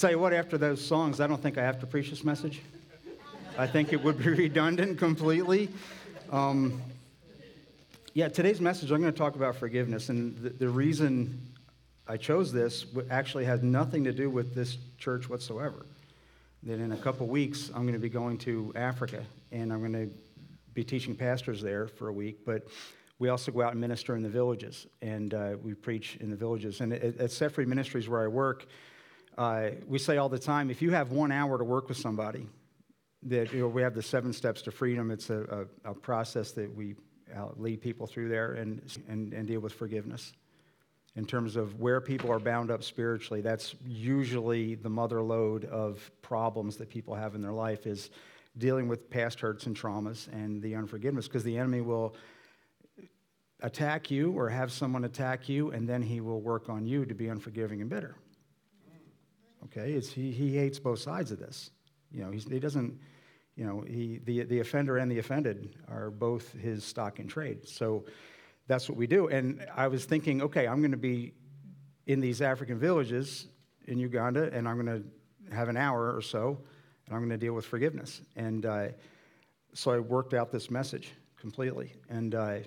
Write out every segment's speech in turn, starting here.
Tell you what, after those songs, I don't think I have to preach this message. I think it would be redundant completely. Um, yeah, today's message, I'm going to talk about forgiveness. And the, the reason I chose this actually has nothing to do with this church whatsoever. That in a couple weeks, I'm going to be going to Africa and I'm going to be teaching pastors there for a week. But we also go out and minister in the villages and uh, we preach in the villages. And at, at Free Ministries, where I work, uh, we say all the time if you have one hour to work with somebody, that you know, we have the seven steps to freedom. It's a, a, a process that we uh, lead people through there and, and, and deal with forgiveness in terms of where people are bound up spiritually that's usually the mother lode of problems that people have in their life is dealing with past hurts and traumas and the unforgiveness because the enemy will attack you or have someone attack you and then he will work on you to be unforgiving and bitter okay it's, he, he hates both sides of this you know he doesn't you know he, the, the offender and the offended are both his stock in trade so that's what we do. And I was thinking, okay, I'm going to be in these African villages in Uganda, and I'm going to have an hour or so, and I'm going to deal with forgiveness. And uh, so I worked out this message completely. And uh,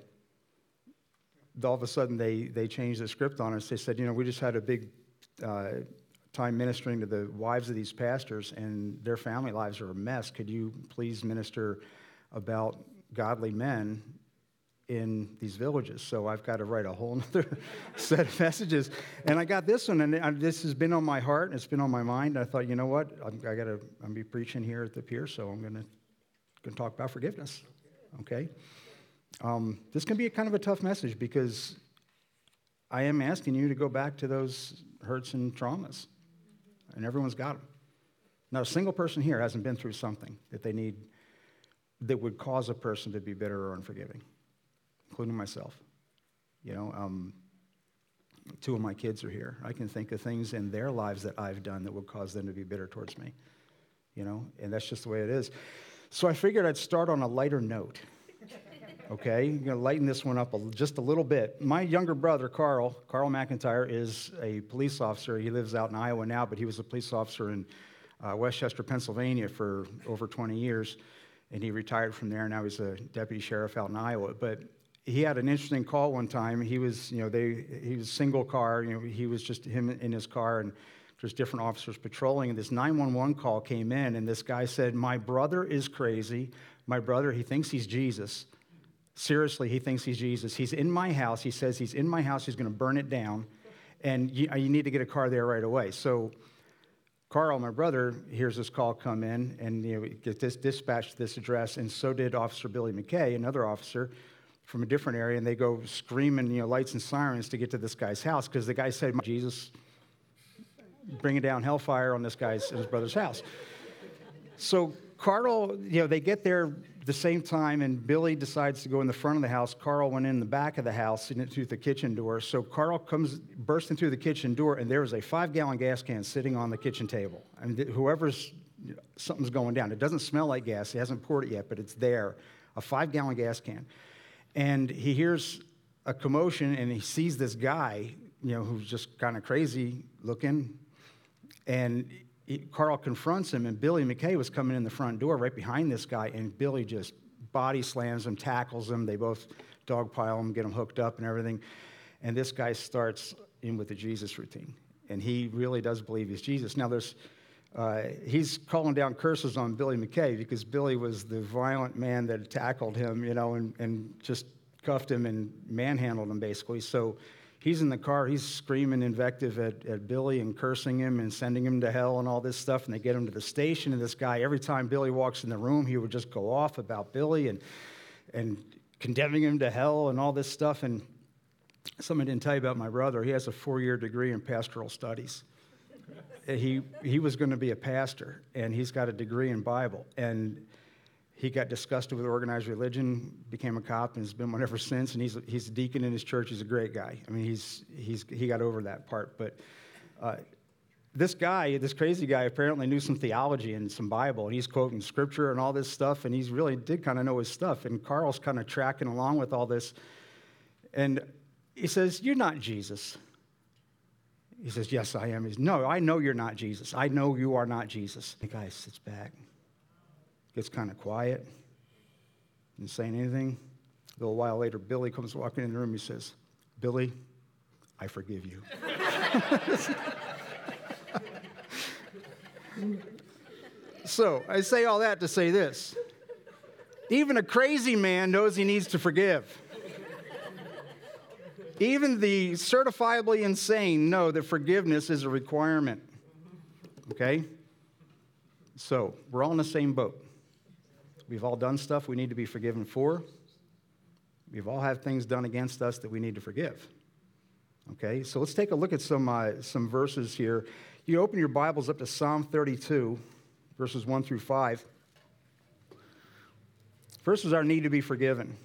all of a sudden, they, they changed the script on us. They said, you know, we just had a big uh, time ministering to the wives of these pastors, and their family lives are a mess. Could you please minister about godly men in these villages. So I've got to write a whole other set of messages. And I got this one, and this has been on my heart, and it's been on my mind. I thought, you know what? I'm, I got to. I'm be preaching here at the pier, so I'm going to talk about forgiveness. Okay. Um, this can be a kind of a tough message because I am asking you to go back to those hurts and traumas, and everyone's got them. Not a single person here hasn't been through something that they need that would cause a person to be bitter or unforgiving including myself. You know, um, two of my kids are here. I can think of things in their lives that I've done that would cause them to be bitter towards me. You know, and that's just the way it is. So I figured I'd start on a lighter note. Okay, I'm going to lighten this one up a, just a little bit. My younger brother, Carl, Carl McIntyre, is a police officer. He lives out in Iowa now, but he was a police officer in uh, West Chester, Pennsylvania for over 20 years. And he retired from there. Now he's a deputy sheriff out in Iowa. But he had an interesting call one time. He was, you know, they, he was single car. You know, he was just him in his car, and there's different officers patrolling. And this 911 call came in, and this guy said, "My brother is crazy. My brother, he thinks he's Jesus. Seriously, he thinks he's Jesus. He's in my house. He says he's in my house. He's going to burn it down, and you, you need to get a car there right away." So. Carl, my brother, hears this call come in and you know, get this dispatched to this address, and so did Officer Billy McKay, another officer from a different area and they go screaming, you know, lights and sirens to get to this guy's house because the guy said, Jesus, bringing down hellfire on this guy's his brother's house. So Carl, you know, they get there the same time, and Billy decides to go in the front of the house. Carl went in the back of the house into the kitchen door. So Carl comes bursting through the kitchen door, and there is a five-gallon gas can sitting on the kitchen table. I mean, whoever's something's going down. It doesn't smell like gas. He hasn't poured it yet, but it's there. A five-gallon gas can and he hears a commotion and he sees this guy, you know, who's just kind of crazy looking. And Carl confronts him, and Billy McKay was coming in the front door right behind this guy, and Billy just body slams him, tackles him. They both dogpile him, get him hooked up and everything. And this guy starts in with the Jesus routine, and he really does believe he's Jesus. Now, there's uh, he's calling down curses on Billy McKay because Billy was the violent man that tackled him, you know, and, and just cuffed him and manhandled him basically. So he's in the car, he's screaming invective at, at Billy and cursing him and sending him to hell and all this stuff. And they get him to the station, and this guy, every time Billy walks in the room, he would just go off about Billy and, and condemning him to hell and all this stuff. And something I didn't tell you about my brother, he has a four year degree in pastoral studies he, he was going to be a pastor, and he's got a degree in Bible. And he got disgusted with organized religion, became a cop, and has been one ever since. And he's, he's a deacon in his church. He's a great guy. I mean, he's, he's, he got over that part. But uh, this guy, this crazy guy, apparently knew some theology and some Bible, and he's quoting scripture and all this stuff, and he's really did kind of know his stuff. And Carl's kind of tracking along with all this. And he says, You're not Jesus. He says, Yes, I am. He's, No, I know you're not Jesus. I know you are not Jesus. The guy sits back, gets kind of quiet, and saying anything. A little while later, Billy comes walking in the room. He says, Billy, I forgive you. so I say all that to say this. Even a crazy man knows he needs to forgive. Even the certifiably insane know that forgiveness is a requirement. Okay? So, we're all in the same boat. We've all done stuff we need to be forgiven for. We've all had things done against us that we need to forgive. Okay? So, let's take a look at some, uh, some verses here. You open your Bibles up to Psalm 32, verses 1 through 5. First is our need to be forgiven.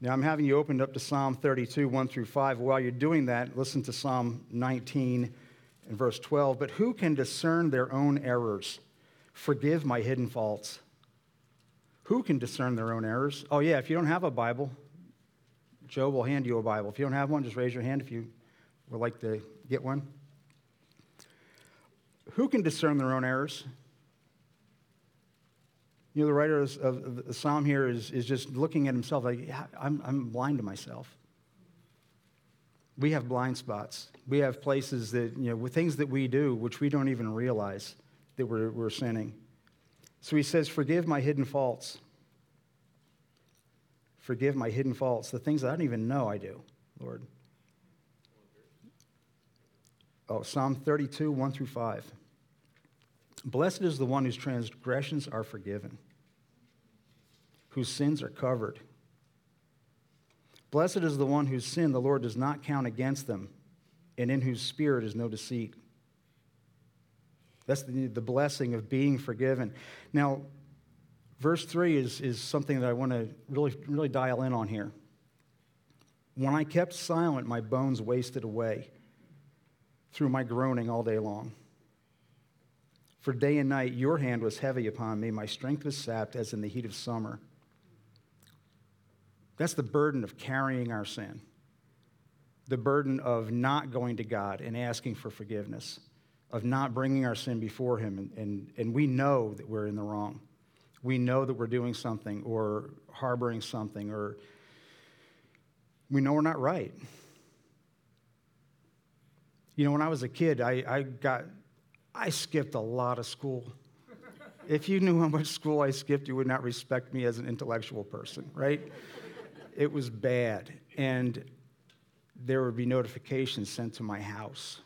Now, I'm having you opened up to Psalm 32, 1 through 5. While you're doing that, listen to Psalm 19 and verse 12. But who can discern their own errors? Forgive my hidden faults. Who can discern their own errors? Oh, yeah, if you don't have a Bible, Joe will hand you a Bible. If you don't have one, just raise your hand if you would like to get one. Who can discern their own errors? You know, the writer of the psalm here is, is just looking at himself like, yeah, I'm, I'm blind to myself. We have blind spots. We have places that, you know, with things that we do which we don't even realize that we're, we're sinning. So he says, Forgive my hidden faults. Forgive my hidden faults, the things that I don't even know I do, Lord. Oh, Psalm 32, 1 through 5. Blessed is the one whose transgressions are forgiven whose sins are covered. Blessed is the one whose sin the Lord does not count against them, and in whose spirit is no deceit. That's the, the blessing of being forgiven. Now, verse 3 is, is something that I want to really, really dial in on here. When I kept silent, my bones wasted away through my groaning all day long. For day and night your hand was heavy upon me, my strength was sapped as in the heat of summer. That's the burden of carrying our sin, the burden of not going to God and asking for forgiveness, of not bringing our sin before Him. And, and, and we know that we're in the wrong. We know that we're doing something or harboring something, or we know we're not right. You know, when I was a kid, I, I got, I skipped a lot of school. If you knew how much school I skipped, you would not respect me as an intellectual person, right? it was bad. And there would be notifications sent to my house.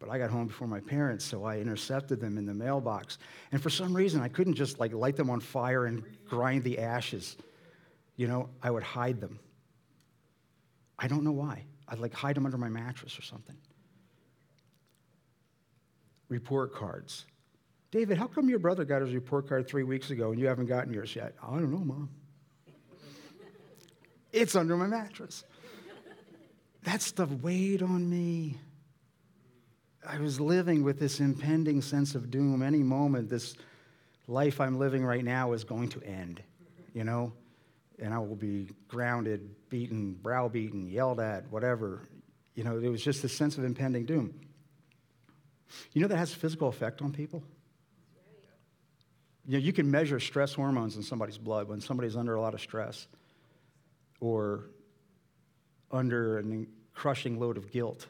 But I got home before my parents, so I intercepted them in the mailbox. And for some reason, I couldn't just like light them on fire and grind the ashes. You know, I would hide them. I don't know why. I'd like hide them under my mattress or something. Report cards. David, how come your brother got his report card three weeks ago and you haven't gotten yours yet? I don't know, Mom. It's under my mattress. That stuff weighed on me. I was living with this impending sense of doom. Any moment, this life I'm living right now is going to end, you know? And I will be grounded, beaten, browbeaten, yelled at, whatever. You know, there was just this sense of impending doom. You know that has a physical effect on people? You know, you can measure stress hormones in somebody's blood when somebody's under a lot of stress or under a crushing load of guilt.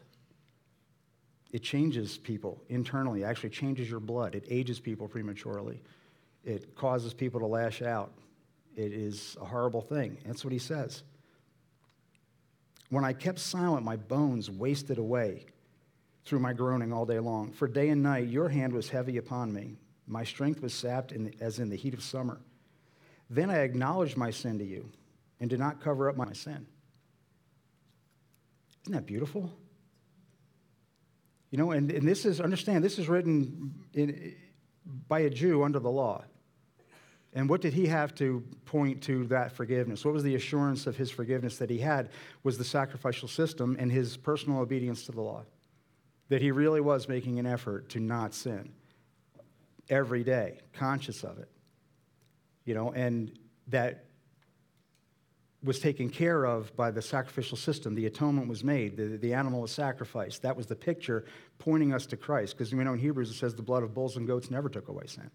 It changes people internally, it actually changes your blood. It ages people prematurely. It causes people to lash out. It is a horrible thing. That's what he says. When I kept silent, my bones wasted away through my groaning all day long. For day and night, your hand was heavy upon me. My strength was sapped in the, as in the heat of summer. Then I acknowledged my sin to you and did not cover up my sin. Isn't that beautiful? You know, and, and this is, understand, this is written in, by a Jew under the law. And what did he have to point to that forgiveness? What was the assurance of his forgiveness that he had? Was the sacrificial system and his personal obedience to the law. That he really was making an effort to not sin every day, conscious of it. You know, and that was taken care of by the sacrificial system. The atonement was made, the, the animal was sacrificed. That was the picture pointing us to Christ. Because we know in Hebrews it says the blood of bulls and goats never took away sin.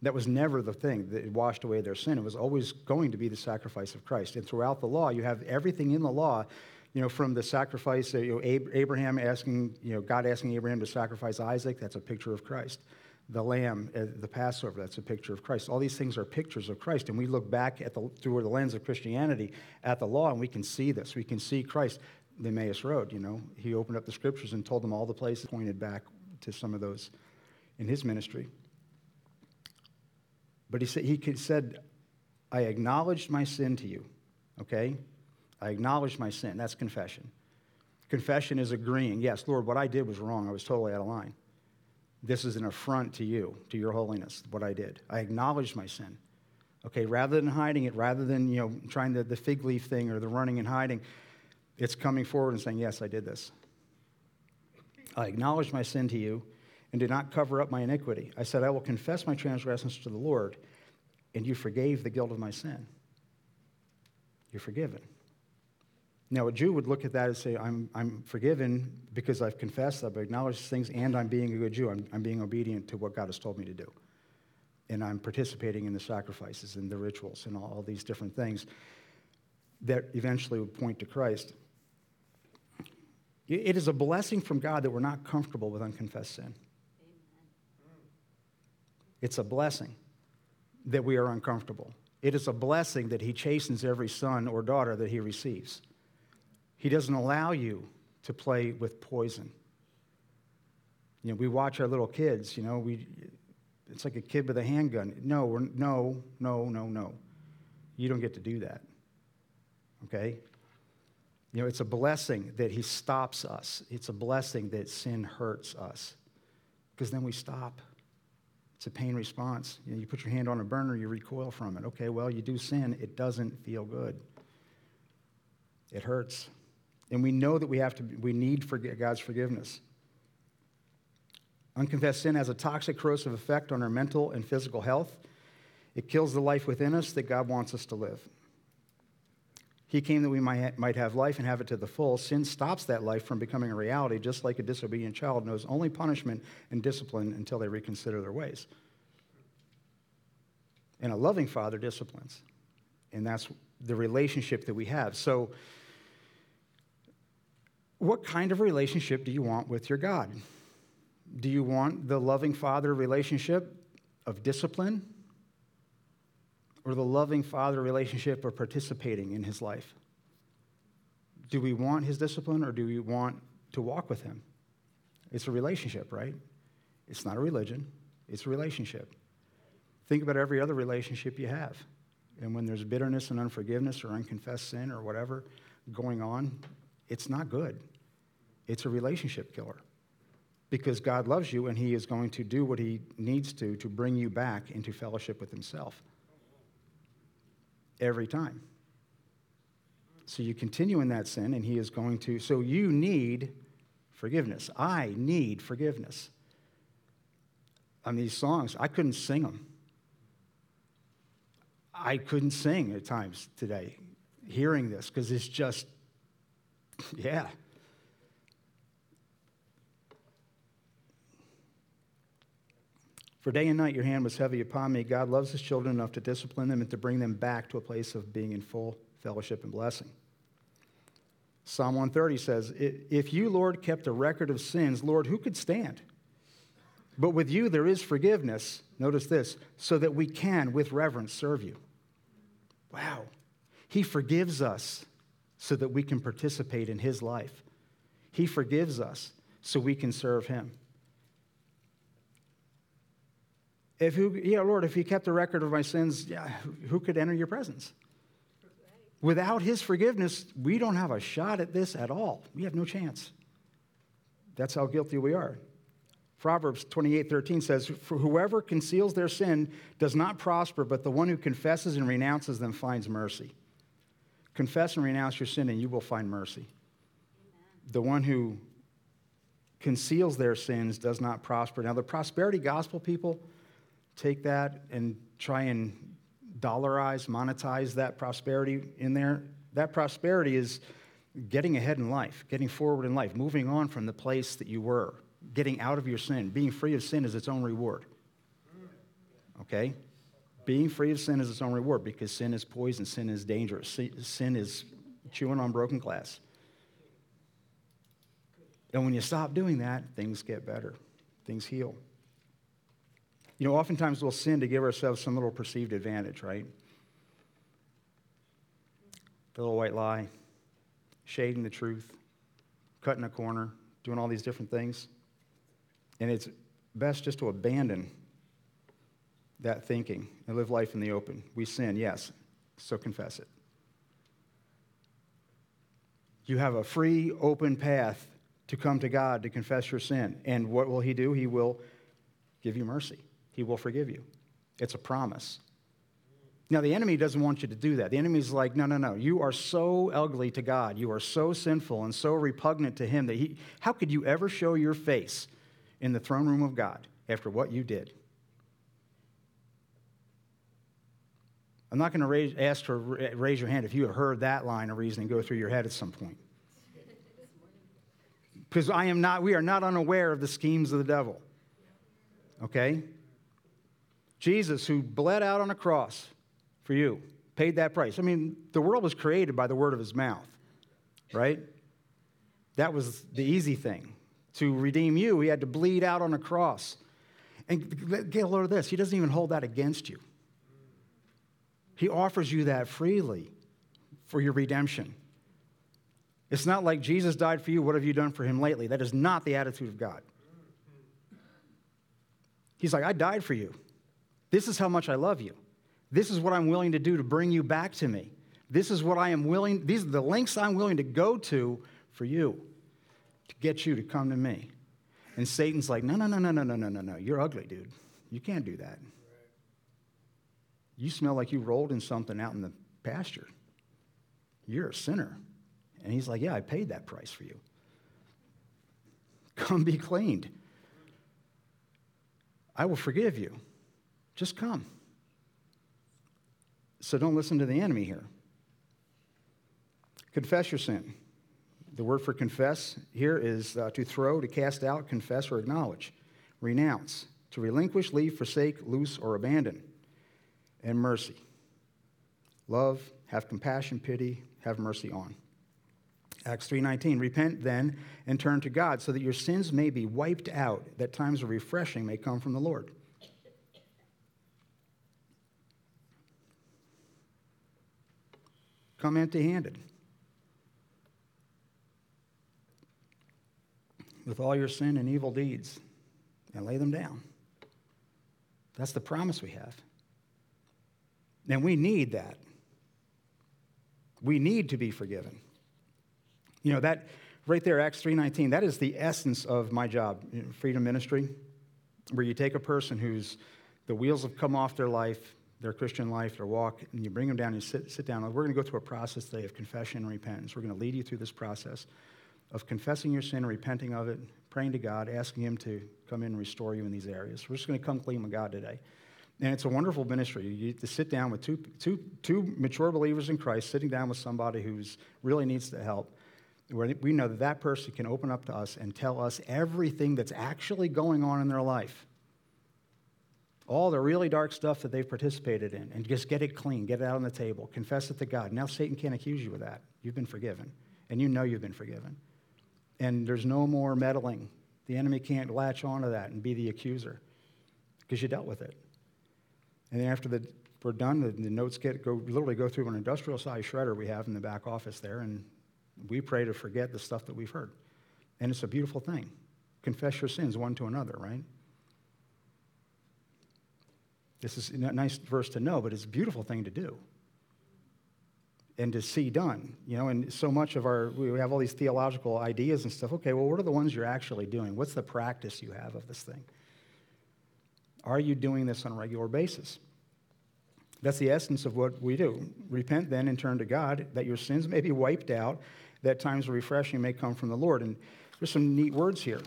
That was never the thing that washed away their sin. It was always going to be the sacrifice of Christ. And throughout the law, you have everything in the law, you know, from the sacrifice, you know, Abraham asking, you know, God asking Abraham to sacrifice Isaac, that's a picture of Christ the lamb, uh, the Passover, that's a picture of Christ. All these things are pictures of Christ. And we look back at the, through the lens of Christianity at the law, and we can see this. We can see Christ, the Emmaus Road, you know. He opened up the scriptures and told them all the places, pointed back to some of those in his ministry. But he said, he said, I acknowledged my sin to you, okay? I acknowledged my sin. That's confession. Confession is agreeing, yes, Lord, what I did was wrong. I was totally out of line. This is an affront to you, to your holiness, what I did. I acknowledged my sin. Okay, rather than hiding it, rather than, you know, trying the, the fig leaf thing or the running and hiding, it's coming forward and saying, Yes, I did this. I acknowledge my sin to you and did not cover up my iniquity. I said, I will confess my transgressions to the Lord, and you forgave the guilt of my sin. You're forgiven. Now, a Jew would look at that and say, I'm, I'm forgiven because I've confessed, I've acknowledged things, and I'm being a good Jew. I'm, I'm being obedient to what God has told me to do. And I'm participating in the sacrifices and the rituals and all, all these different things that eventually would point to Christ. It is a blessing from God that we're not comfortable with unconfessed sin. Amen. It's a blessing that we are uncomfortable. It is a blessing that He chastens every son or daughter that He receives. He doesn't allow you to play with poison. You know, we watch our little kids, you know, we, it's like a kid with a handgun. No, we're, no, no, no, no. You don't get to do that. Okay? You know, it's a blessing that he stops us. It's a blessing that sin hurts us. Because then we stop. It's a pain response. You, know, you put your hand on a burner, you recoil from it. Okay, well, you do sin, it doesn't feel good. It hurts. And we know that we have to, we need God's forgiveness. Unconfessed sin has a toxic, corrosive effect on our mental and physical health. It kills the life within us that God wants us to live. He came that we might have life and have it to the full. Sin stops that life from becoming a reality, just like a disobedient child knows only punishment and discipline until they reconsider their ways. And a loving father disciplines. And that's the relationship that we have. So, what kind of relationship do you want with your God? Do you want the loving father relationship of discipline or the loving father relationship of participating in his life? Do we want his discipline or do we want to walk with him? It's a relationship, right? It's not a religion, it's a relationship. Think about every other relationship you have. And when there's bitterness and unforgiveness or unconfessed sin or whatever going on, it's not good. It's a relationship killer because God loves you and He is going to do what He needs to to bring you back into fellowship with Himself every time. So you continue in that sin and He is going to, so you need forgiveness. I need forgiveness. On these songs, I couldn't sing them. I couldn't sing at times today hearing this because it's just, yeah. For day and night your hand was heavy upon me. God loves his children enough to discipline them and to bring them back to a place of being in full fellowship and blessing. Psalm 130 says, If you, Lord, kept a record of sins, Lord, who could stand? But with you there is forgiveness, notice this, so that we can, with reverence, serve you. Wow. He forgives us so that we can participate in his life. He forgives us so we can serve him. If who, yeah, Lord, if you kept a record of my sins, yeah, who could enter your presence? Without his forgiveness, we don't have a shot at this at all. We have no chance. That's how guilty we are. Proverbs 28 13 says, For whoever conceals their sin does not prosper, but the one who confesses and renounces them finds mercy. Confess and renounce your sin, and you will find mercy. Amen. The one who conceals their sins does not prosper. Now, the prosperity gospel people, take that and try and dollarize, monetize that prosperity in there. That prosperity is getting ahead in life, getting forward in life, moving on from the place that you were, getting out of your sin. Being free of sin is its own reward. Mm. Okay? Being free of sin is its own reward because sin is poison, sin is dangerous, sin is chewing on broken glass. And when you stop doing that, things get better, things heal. You know, oftentimes we'll sin to give ourselves some little perceived advantage, right? The little white lie, shading the truth, cutting a corner, doing all these different things. And it's best just to abandon that thinking and live life in the open. We sin, yes, so confess it. You have a free, open path to come to God to confess your sin. And what will He do? He will give you mercy, He will forgive you. It's a promise. Now, the enemy doesn't want you to do that. The enemy's like, no, no, no. You are so ugly to God. You are so sinful and so repugnant to Him that He, how could you ever show your face in the throne room of God after what you did? I'm not going to ask for raise your hand if you have heard that line of reasoning go through your head at some point. Because I am not, we are not unaware of the schemes of the devil. Okay? Jesus, who bled out on a cross for you, paid that price. I mean, the world was created by the word of his mouth, right? That was the easy thing. To redeem you, he had to bleed out on a cross. And get a load of this, he doesn't even hold that against you. He offers you that freely for your redemption. It's not like Jesus died for you, what have you done for him lately? That is not the attitude of God. He's like, I died for you. This is how much I love you. This is what I'm willing to do to bring you back to me. This is what I am willing, these are the lengths I'm willing to go to for you, to get you to come to me. And Satan's like, no, no, no, no, no, no, no, no, no. You're ugly, dude. You can't do that. You smell like you rolled in something out in the pasture. You're a sinner. And he's like, Yeah, I paid that price for you. Come be cleaned. I will forgive you. Just come. So don't listen to the enemy here. Confess your sin. The word for confess here is uh, to throw, to cast out, confess, or acknowledge, renounce, to relinquish, leave, forsake, loose, or abandon and mercy. Love, have compassion, pity, have mercy on. Acts 3:19 Repent then and turn to God so that your sins may be wiped out that times of refreshing may come from the Lord. Come empty-handed. With all your sin and evil deeds and lay them down. That's the promise we have. And we need that. We need to be forgiven. You know, that right there, Acts 3.19, that is the essence of my job, Freedom Ministry, where you take a person who's, the wheels have come off their life, their Christian life, their walk, and you bring them down and you sit, sit down. We're going to go through a process today of confession and repentance. We're going to lead you through this process of confessing your sin repenting of it, praying to God, asking Him to come in and restore you in these areas. We're just going to come clean with God today. And it's a wonderful ministry. You get to sit down with two, two, two mature believers in Christ, sitting down with somebody who really needs the help, where we know that that person can open up to us and tell us everything that's actually going on in their life. All the really dark stuff that they've participated in, and just get it clean, get it out on the table, confess it to God. Now Satan can't accuse you of that. You've been forgiven, and you know you've been forgiven. And there's no more meddling. The enemy can't latch onto that and be the accuser because you dealt with it. And then after the, we're done, the, the notes get go literally go through an industrial size shredder we have in the back office there, and we pray to forget the stuff that we've heard. And it's a beautiful thing. Confess your sins one to another, right? This is a nice verse to know, but it's a beautiful thing to do and to see done. You know, and so much of our, we have all these theological ideas and stuff. Okay, well, what are the ones you're actually doing? What's the practice you have of this thing? Are you doing this on a regular basis? That's the essence of what we do. Repent then and turn to God, that your sins may be wiped out, that times of refreshing may come from the Lord. And there's some neat words here.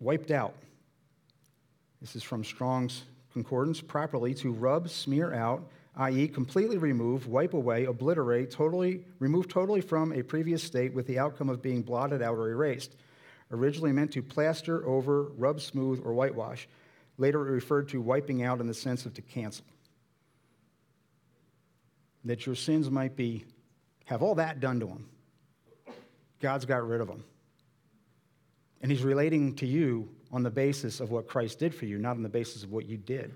Wiped out. This is from Strong's concordance, properly to rub, smear out, i.e., completely remove, wipe away, obliterate, totally, remove totally from a previous state with the outcome of being blotted out or erased. Originally meant to plaster over, rub smooth, or whitewash. Later it referred to wiping out in the sense of to cancel. That your sins might be, have all that done to them. God's got rid of them. And he's relating to you on the basis of what Christ did for you, not on the basis of what you did.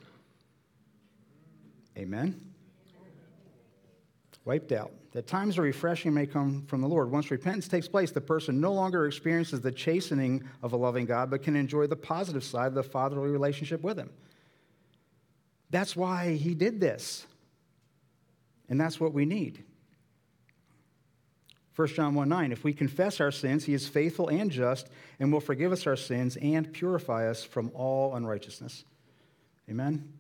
Amen? Wiped out. That times of refreshing may come from the Lord. Once repentance takes place, the person no longer experiences the chastening of a loving God, but can enjoy the positive side of the fatherly relationship with Him. That's why He did this. And that's what we need. 1 John 1 9, if we confess our sins, he is faithful and just and will forgive us our sins and purify us from all unrighteousness. Amen?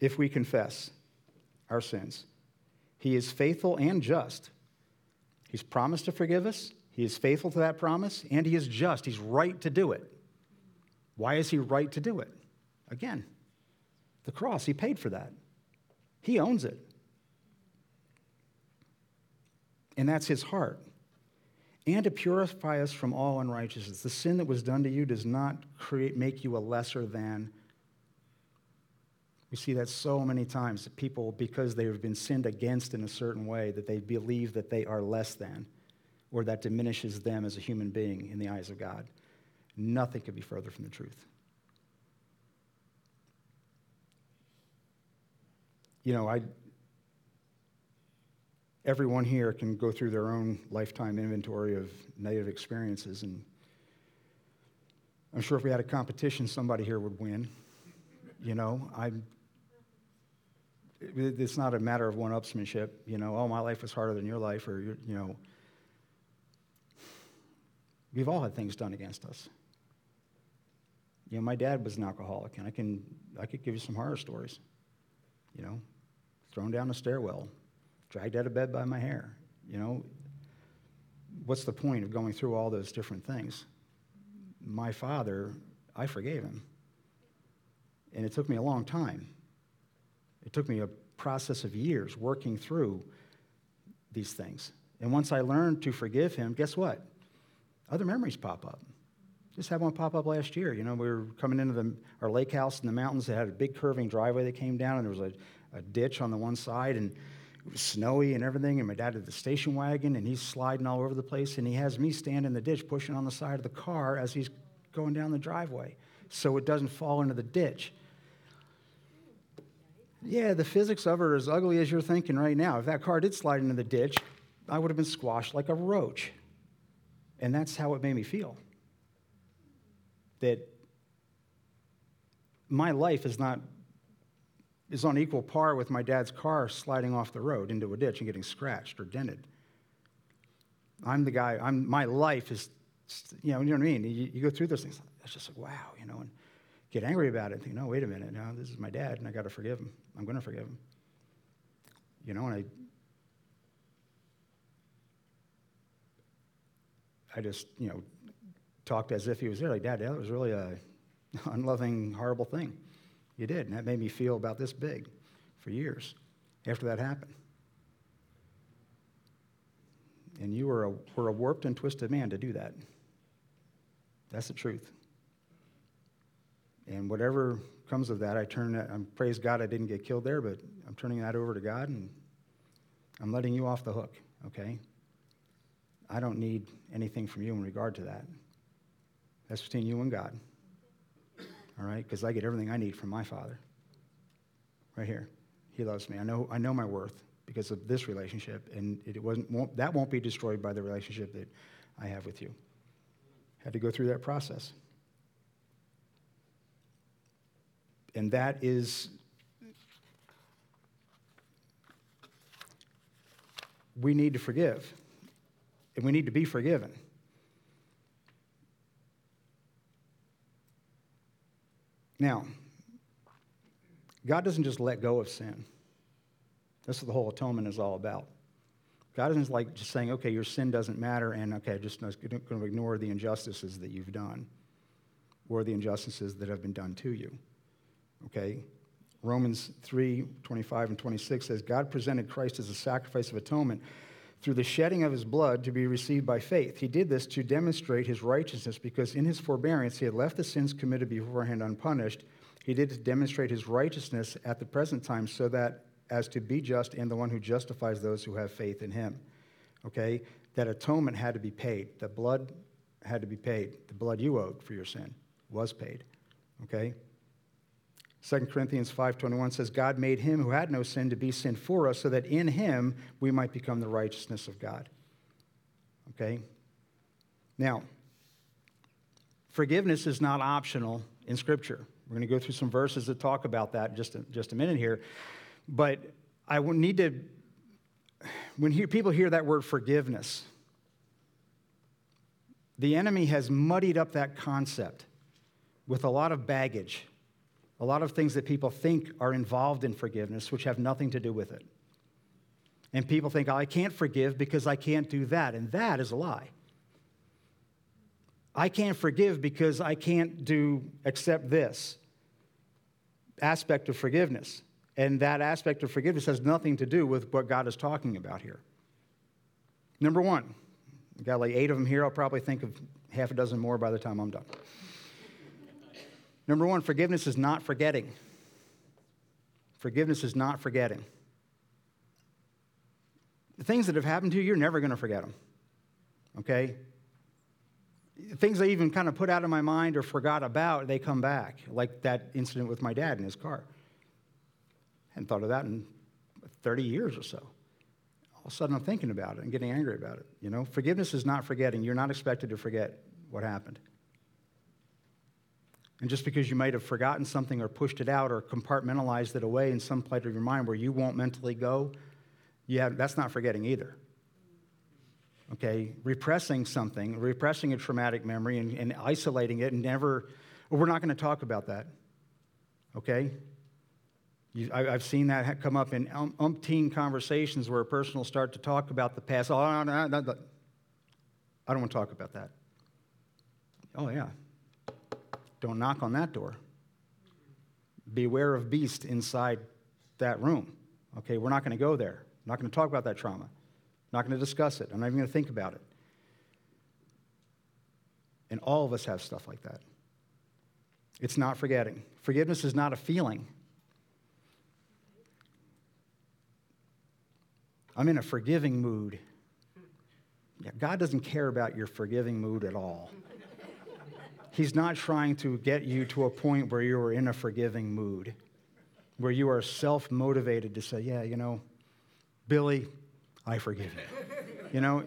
If we confess our sins, he is faithful and just. He's promised to forgive us, he is faithful to that promise, and he is just. He's right to do it. Why is he right to do it? Again, the cross, he paid for that, he owns it. and that's his heart. And to purify us from all unrighteousness. The sin that was done to you does not create, make you a lesser than. We see that so many times that people, because they have been sinned against in a certain way, that they believe that they are less than, or that diminishes them as a human being in the eyes of God. Nothing could be further from the truth. You know, I, everyone here can go through their own lifetime inventory of negative experiences. And I'm sure if we had a competition, somebody here would win. You know, I. It's not a matter of one-upsmanship. You know, oh, my life was harder than your life, or you know. We've all had things done against us. You know, my dad was an alcoholic, and I can I could give you some horror stories. You know, thrown down a stairwell, dragged out of bed by my hair. You know, what's the point of going through all those different things? My father, I forgave him. And it took me a long time. It took me a process of years working through these things. And once I learned to forgive him, guess what? Other memories pop up. Just had one pop up last year. You know, we were coming into the, our lake house in the mountains. It had a big curving driveway that came down, and there was a, a ditch on the one side. And it was snowy and everything, and my dad had the station wagon, and he's sliding all over the place, and he has me stand in the ditch pushing on the side of the car as he's going down the driveway so it doesn't fall into the ditch. Yeah, the physics of are as ugly as you're thinking right now. If that car did slide into the ditch, I would have been squashed like a roach. And that's how it made me feel. That my life is not is on equal par with my dad's car sliding off the road into a ditch and getting scratched or dented. I'm the guy, I'm, my life is, you know, you know what I mean? You, you go through those things, it's just like, wow, you know, and get angry about it and think, no, wait a minute, now this is my dad and I got to forgive him. I'm going to forgive him. You know, and I, I just, you know, talked as if he was there, like, Dad, that was really a unloving, horrible thing. You did, and that made me feel about this big for years after that happened. And you were a, were a warped and twisted man to do that. That's the truth. And whatever comes of that, I turn that, I'm, praise God I didn't get killed there, but I'm turning that over to God and I'm letting you off the hook, okay? I don't need anything from you in regard to that. That's between you and God all right? Because I get everything I need from my Father. Right here. He loves me. I know, I know my worth because of this relationship, and it wasn't, won't, that won't be destroyed by the relationship that I have with you. Had to go through that process. And that is, we need to forgive, and we need to be forgiven. Now, God doesn't just let go of sin. That's what the whole atonement is all about. God isn't like just saying, okay, your sin doesn't matter, and okay, just going to ignore the injustices that you've done or the injustices that have been done to you. Okay? Romans 3 25 and 26 says, God presented Christ as a sacrifice of atonement through the shedding of his blood to be received by faith. He did this to demonstrate his righteousness because in his forbearance he had left the sins committed beforehand unpunished. He did to demonstrate his righteousness at the present time so that as to be just and the one who justifies those who have faith in him. Okay? That atonement had to be paid. The blood had to be paid. The blood you owed for your sin was paid. Okay? 2 Corinthians 5:21 says God made him who had no sin to be sin for us so that in him we might become the righteousness of God. Okay? Now, forgiveness is not optional in scripture. We're going to go through some verses that talk about that in just a, just a minute here. But I need to when people hear that word forgiveness, the enemy has muddied up that concept with a lot of baggage a lot of things that people think are involved in forgiveness, which have nothing to do with it. And people think, oh, I can't forgive because I can't do that. And that is a lie. I can't forgive because I can't do accept this aspect of forgiveness. And that aspect of forgiveness has nothing to do with what God is talking about here. Number one, got like eight of them here. I'll probably think of half a dozen more by the time I'm done. Number one, forgiveness is not forgetting. Forgiveness is not forgetting. The things that have happened to you, you're never going to forget them. Okay? Things I even kind of put out of my mind or forgot about, they come back, like that incident with my dad in his car. Hadn't thought of that in 30 years or so. All of a sudden, I'm thinking about it and getting angry about it. You know, forgiveness is not forgetting. You're not expected to forget what happened. And just because you might have forgotten something or pushed it out or compartmentalized it away in some part of your mind where you won't mentally go, yeah, that's not forgetting either. Okay, repressing something, repressing a traumatic memory and, and isolating it and never, well, we're not going to talk about that. Okay? You, I, have seen that come up in um, umpteen conversations where a person will start to talk about the past. Oh, no, no, no. I don't want to talk about that. Oh, yeah, don't knock on that door. Beware of beast inside that room. Okay, we're not going to go there. I'm not going to talk about that trauma. I'm not going to discuss it. I'm not even going to think about it. And all of us have stuff like that. It's not forgetting. Forgiveness is not a feeling. I'm in a forgiving mood. Yeah, God doesn't care about your forgiving mood at all. He's not trying to get you to a point where you are in a forgiving mood, where you are self motivated to say, Yeah, you know, Billy, I forgive you. You know,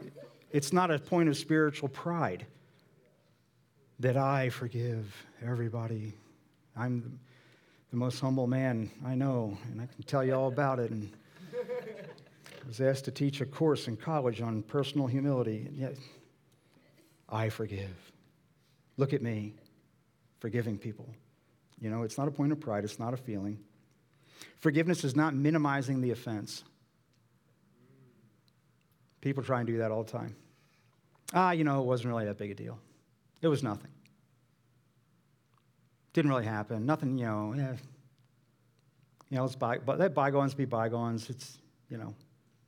it's not a point of spiritual pride that I forgive everybody. I'm the most humble man I know, and I can tell you all about it. And I was asked to teach a course in college on personal humility, and yet I forgive. Look at me, forgiving people. You know, it's not a point of pride, it's not a feeling. Forgiveness is not minimizing the offense. People try and do that all the time. Ah, you know, it wasn't really that big a deal. It was nothing. Didn't really happen. Nothing, you know, yeah. You know, let's by, but let bygones be bygones. It's, you know,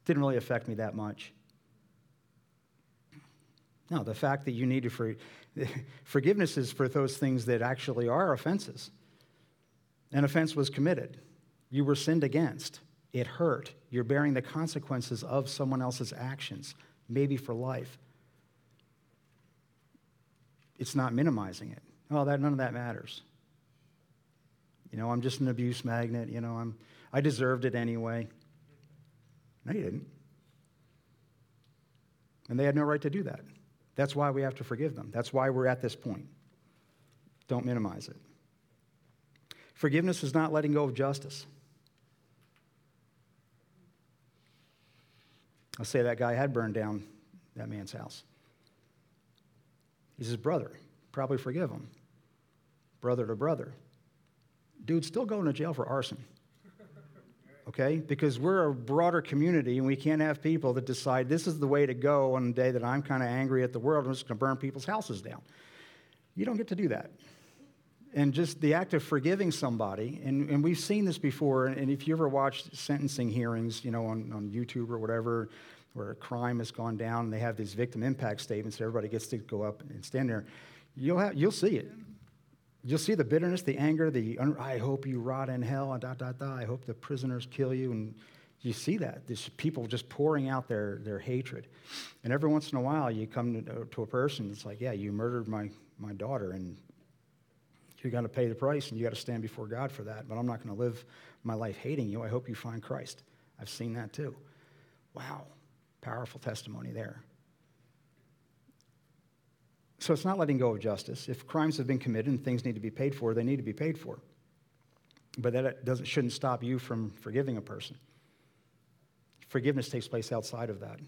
didn't really affect me that much. No, the fact that you need to for, forgiveness is for those things that actually are offenses. An offense was committed. You were sinned against. It hurt. You're bearing the consequences of someone else's actions, maybe for life. It's not minimizing it. Oh, that none of that matters. You know, I'm just an abuse magnet. You know, I'm I deserved it anyway. No, you didn't. And they had no right to do that. That's why we have to forgive them. That's why we're at this point. Don't minimize it. Forgiveness is not letting go of justice. I'll say that guy had burned down that man's house. He's his brother. Probably forgive him. Brother to brother. Dude's still going to jail for arson okay? Because we're a broader community and we can't have people that decide this is the way to go on the day that I'm kind of angry at the world and I'm just going to burn people's houses down. You don't get to do that. And just the act of forgiving somebody, and, and we've seen this before, and if you ever watched sentencing hearings, you know, on, on YouTube or whatever, where a crime has gone down and they have these victim impact statements, everybody gets to go up and stand there, you'll, have, you'll see it. You'll see the bitterness, the anger, the I hope you rot in hell, and da da. I hope the prisoners kill you, and you see that. These people just pouring out their, their hatred. And every once in a while, you come to, to a person, it's like, yeah, you murdered my, my daughter, and you're going to pay the price, and you got to stand before God for that. But I'm not going to live my life hating you. I hope you find Christ. I've seen that too. Wow, powerful testimony there. So it's not letting go of justice. If crimes have been committed and things need to be paid for, they need to be paid for. But that doesn't, shouldn't stop you from forgiving a person. Forgiveness takes place outside of that,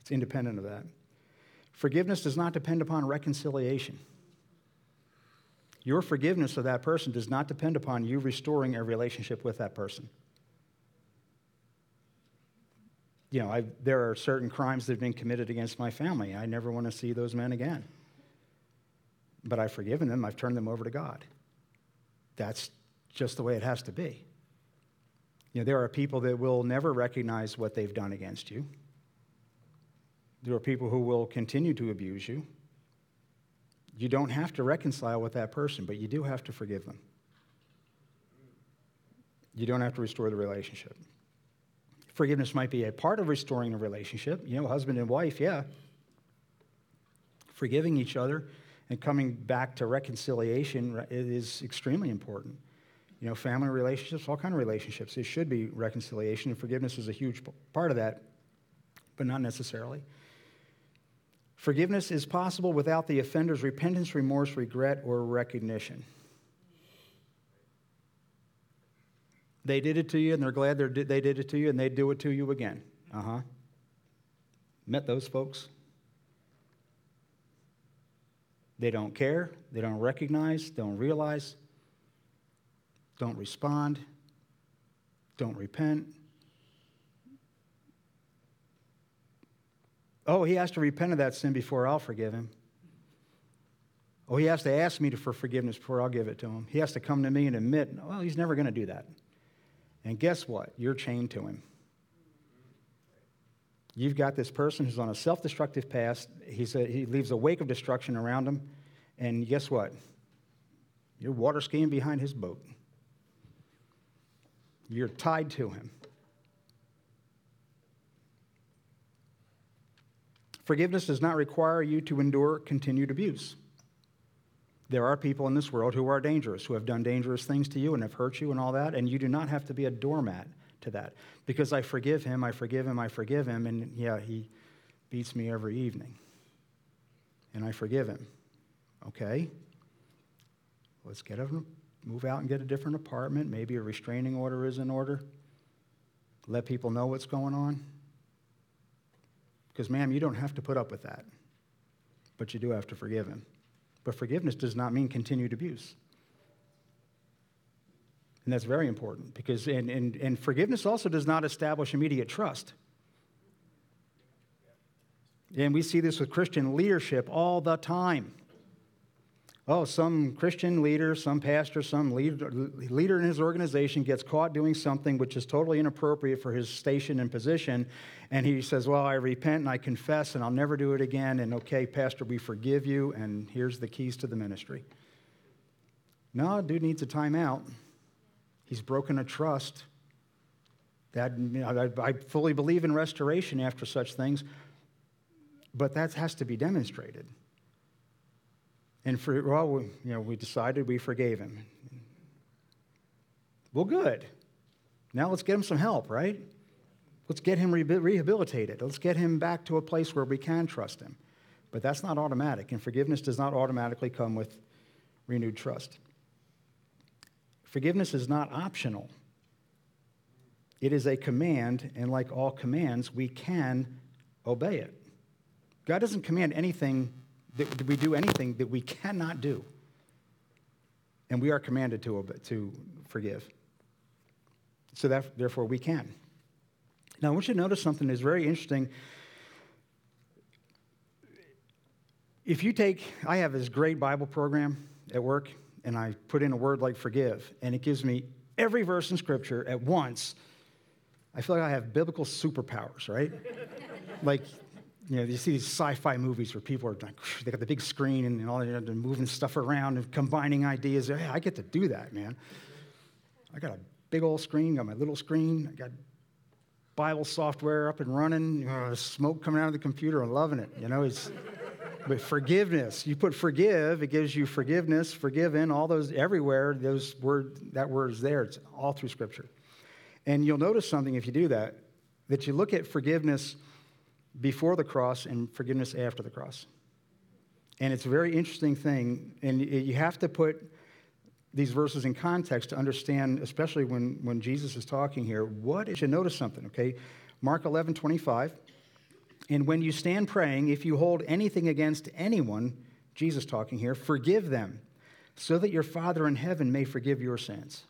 it's independent of that. Forgiveness does not depend upon reconciliation. Your forgiveness of that person does not depend upon you restoring a relationship with that person. You know, I, there are certain crimes that have been committed against my family. I never want to see those men again but I've forgiven them, I've turned them over to God. That's just the way it has to be. You know, there are people that will never recognize what they've done against you. There are people who will continue to abuse you. You don't have to reconcile with that person, but you do have to forgive them. You don't have to restore the relationship. Forgiveness might be a part of restoring a relationship. You know, husband and wife, yeah. Forgiving each other and coming back to reconciliation is extremely important. You know, family relationships, all kind of relationships, it should be reconciliation, and forgiveness is a huge part of that, but not necessarily. Forgiveness is possible without the offender's repentance, remorse, regret, or recognition. They did it to you, and they're glad they did it to you, and they do it to you again. Uh huh. Met those folks? They don't care, they don't recognize, don't realize, don't respond, don't repent. Oh, he has to repent of that sin before I'll forgive him. Oh, he has to ask me for forgiveness before I'll give it to him. He has to come to me and admit, well, he's never going to do that. And guess what? You're chained to him. You've got this person who's on a self destructive path. He's a, he leaves a wake of destruction around him. And guess what? You're water skiing behind his boat. You're tied to him. Forgiveness does not require you to endure continued abuse. There are people in this world who are dangerous, who have done dangerous things to you and have hurt you and all that, and you do not have to be a doormat to that. Because I forgive him, I forgive him, I forgive him, and yeah, he beats me every evening. And I forgive him. Okay? Let's get a move out and get a different apartment. Maybe a restraining order is in order. Let people know what's going on. Because, ma'am, you don't have to put up with that, but you do have to forgive him. But forgiveness does not mean continued abuse. And that's very important because, and, and, and forgiveness also does not establish immediate trust. And we see this with Christian leadership all the time. Oh, some Christian leader, some pastor, some leader, leader in his organization gets caught doing something which is totally inappropriate for his station and position, and he says, Well, I repent and I confess and I'll never do it again, and okay, Pastor, we forgive you, and here's the keys to the ministry. No, dude needs a timeout. He's broken a trust. That, I fully believe in restoration after such things, but that has to be demonstrated. And for, well, we, you know, we decided we forgave him. Well, good. Now let's get him some help, right? Let's get him rehabilitated. Let's get him back to a place where we can trust him. But that's not automatic, and forgiveness does not automatically come with renewed trust. Forgiveness is not optional, it is a command, and like all commands, we can obey it. God doesn't command anything that we do anything that we cannot do. And we are commanded to, obey, to forgive. So that, therefore, we can. Now, I want you to notice something that's very interesting. If you take, I have this great Bible program at work, and I put in a word like forgive, and it gives me every verse in Scripture at once. I feel like I have biblical superpowers, right? like, you know, you see these sci-fi movies where people are like, they got the big screen and all they're moving stuff around and combining ideas. Hey, I get to do that, man. I got a big old screen, got my little screen, I got Bible software up and running, uh, smoke coming out of the computer. I'm loving it. You know, it's but forgiveness. You put forgive, it gives you forgiveness, forgiven, all those everywhere. Those word that word is there. It's all through Scripture. And you'll notice something if you do that, that you look at forgiveness before the cross and forgiveness after the cross. And it's a very interesting thing, and you have to put these verses in context to understand, especially when, when Jesus is talking here, what is, you notice something, okay? Mark 11, 25. And when you stand praying, if you hold anything against anyone, Jesus talking here, forgive them, so that your Father in heaven may forgive your sins.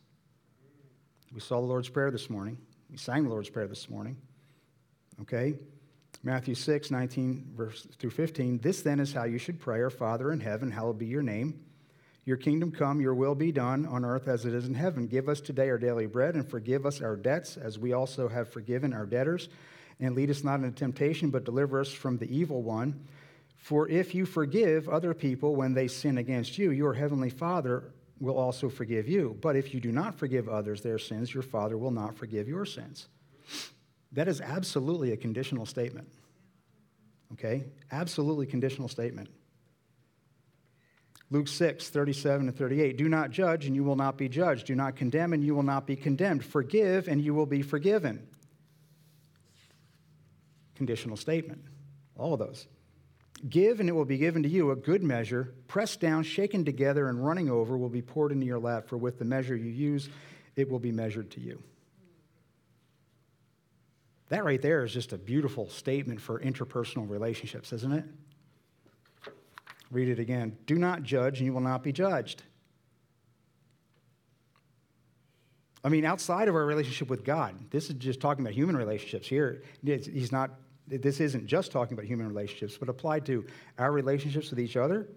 We saw the Lord's Prayer this morning. We sang the Lord's Prayer this morning. Okay? Matthew 6, 19 verse through 15. This then is how you should pray, Our Father in heaven, hallowed be your name. Your kingdom come, your will be done on earth as it is in heaven. Give us today our daily bread and forgive us our debts as we also have forgiven our debtors. And lead us not into temptation, but deliver us from the evil one. For if you forgive other people when they sin against you, your heavenly Father will also forgive you. But if you do not forgive others their sins, your Father will not forgive your sins. That is absolutely a conditional statement. Okay? Absolutely conditional statement. Luke 6, 37 and 38. Do not judge, and you will not be judged. Do not condemn, and you will not be condemned. Forgive, and you will be forgiven. Conditional statement. All of those. Give, and it will be given to you a good measure, pressed down, shaken together, and running over, will be poured into your lap. For with the measure you use, it will be measured to you. That right there is just a beautiful statement for interpersonal relationships, isn't it? Read it again. Do not judge, and you will not be judged. I mean, outside of our relationship with God, this is just talking about human relationships here. He's not, this isn't just talking about human relationships, but applied to our relationships with each other.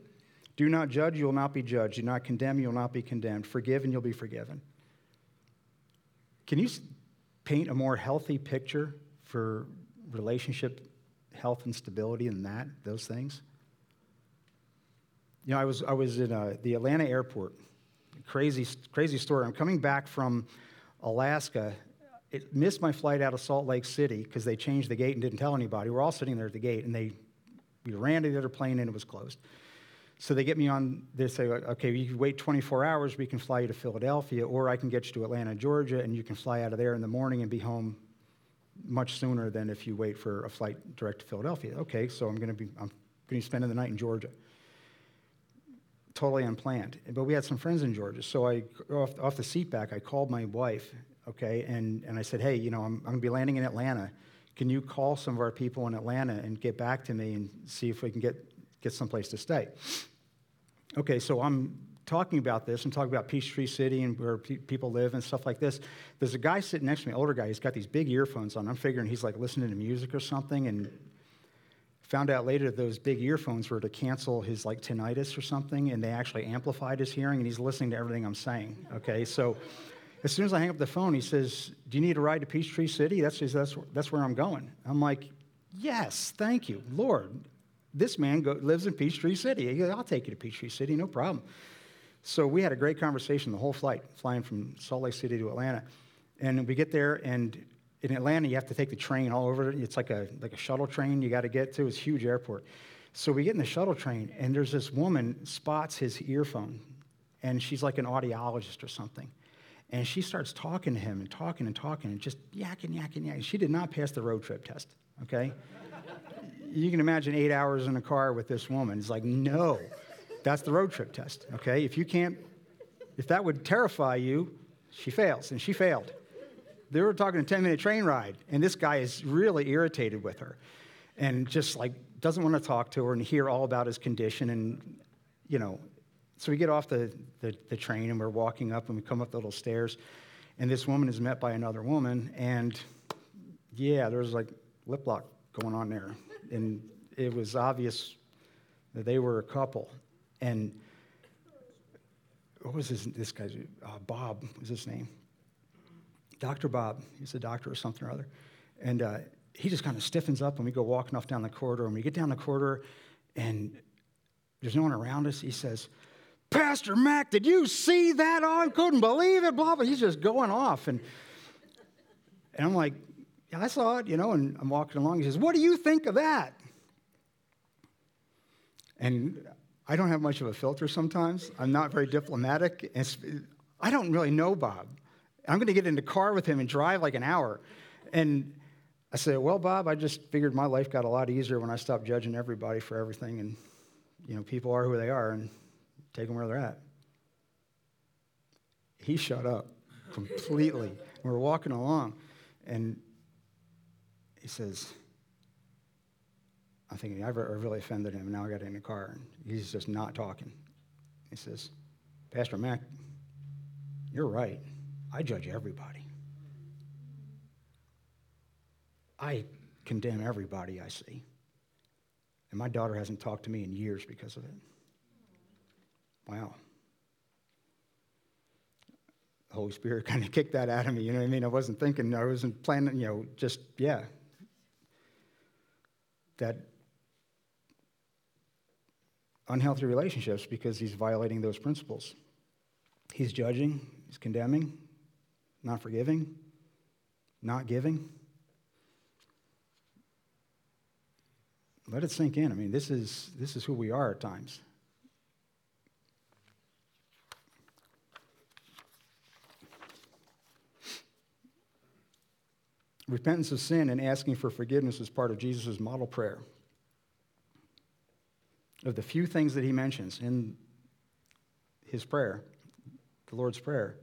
Do not judge, you will not be judged. Do not condemn, you will not be condemned. Forgive, and you'll be forgiven. Can you paint a more healthy picture for relationship health and stability than that, those things? You know, I was, I was in uh, the Atlanta airport. Crazy, crazy story. I'm coming back from Alaska. It missed my flight out of Salt Lake City because they changed the gate and didn't tell anybody. We're all sitting there at the gate, and they we ran to the other plane and it was closed. So they get me on, they say, okay, you can wait 24 hours, we can fly you to Philadelphia, or I can get you to Atlanta, Georgia, and you can fly out of there in the morning and be home much sooner than if you wait for a flight direct to Philadelphia. Okay, so I'm going to be, I'm going to be spending the night in Georgia totally unplanned. But we had some friends in Georgia. So I, off, off the seat back, I called my wife, okay, and, and I said, hey, you know, I'm, I'm going to be landing in Atlanta. Can you call some of our people in Atlanta and get back to me and see if we can get, get someplace to stay? Okay, so I'm talking about this and talking about Peachtree City and where pe- people live and stuff like this. There's a guy sitting next to me, older guy. He's got these big earphones on. I'm figuring he's like listening to music or something, and Found out later those big earphones were to cancel his like tinnitus or something, and they actually amplified his hearing, and he's listening to everything I'm saying. Okay, so as soon as I hang up the phone, he says, "Do you need a ride to Peachtree City? That's that's that's where I'm going." I'm like, "Yes, thank you, Lord." This man go, lives in Peachtree City. Goes, I'll take you to Peachtree City, no problem. So we had a great conversation the whole flight, flying from Salt Lake City to Atlanta. And we get there, and in Atlanta, you have to take the train all over. It's like a, like a shuttle train you got to get to. It's a huge airport. So we get in the shuttle train, and there's this woman spots his earphone, and she's like an audiologist or something. And she starts talking to him and talking and talking and just yakking, yakking, yakking. She did not pass the road trip test, okay? you can imagine eight hours in a car with this woman. It's like, no, that's the road trip test, okay? If you can't, if that would terrify you, she fails, and she failed they were talking a 10 minute train ride, and this guy is really irritated with her and just like doesn't want to talk to her and hear all about his condition. And, you know, so we get off the, the, the train and we're walking up and we come up the little stairs, and this woman is met by another woman, and yeah, there's like lip lock going on there. And it was obvious that they were a couple. And what was his, this guy's, uh, Bob was his name. Dr. Bob, he's a doctor or something or other. And uh, he just kind of stiffens up and we go walking off down the corridor. And we get down the corridor and there's no one around us. He says, Pastor Mac, did you see that? Oh, I couldn't believe it. Blah, blah. He's just going off. And, and I'm like, yeah, I saw it, you know, and I'm walking along. He says, What do you think of that? And I don't have much of a filter sometimes. I'm not very diplomatic. I don't really know Bob. I'm going to get in the car with him and drive like an hour. And I said, Well, Bob, I just figured my life got a lot easier when I stopped judging everybody for everything. And, you know, people are who they are and take them where they're at. He shut up completely. we we're walking along, and he says, I'm thinking, I've really offended him. Now I got in the car, and he's just not talking. He says, Pastor Mac, you're right. I judge everybody. I condemn everybody I see. And my daughter hasn't talked to me in years because of it. Wow. The Holy Spirit kind of kicked that out of me. You know what I mean? I wasn't thinking, I wasn't planning, you know, just, yeah. That unhealthy relationships because he's violating those principles. He's judging, he's condemning, not forgiving, not giving. Let it sink in. I mean, this is, this is who we are at times. Repentance of sin and asking for forgiveness is part of Jesus' model prayer. Of the few things that he mentions in his prayer, the Lord's Prayer,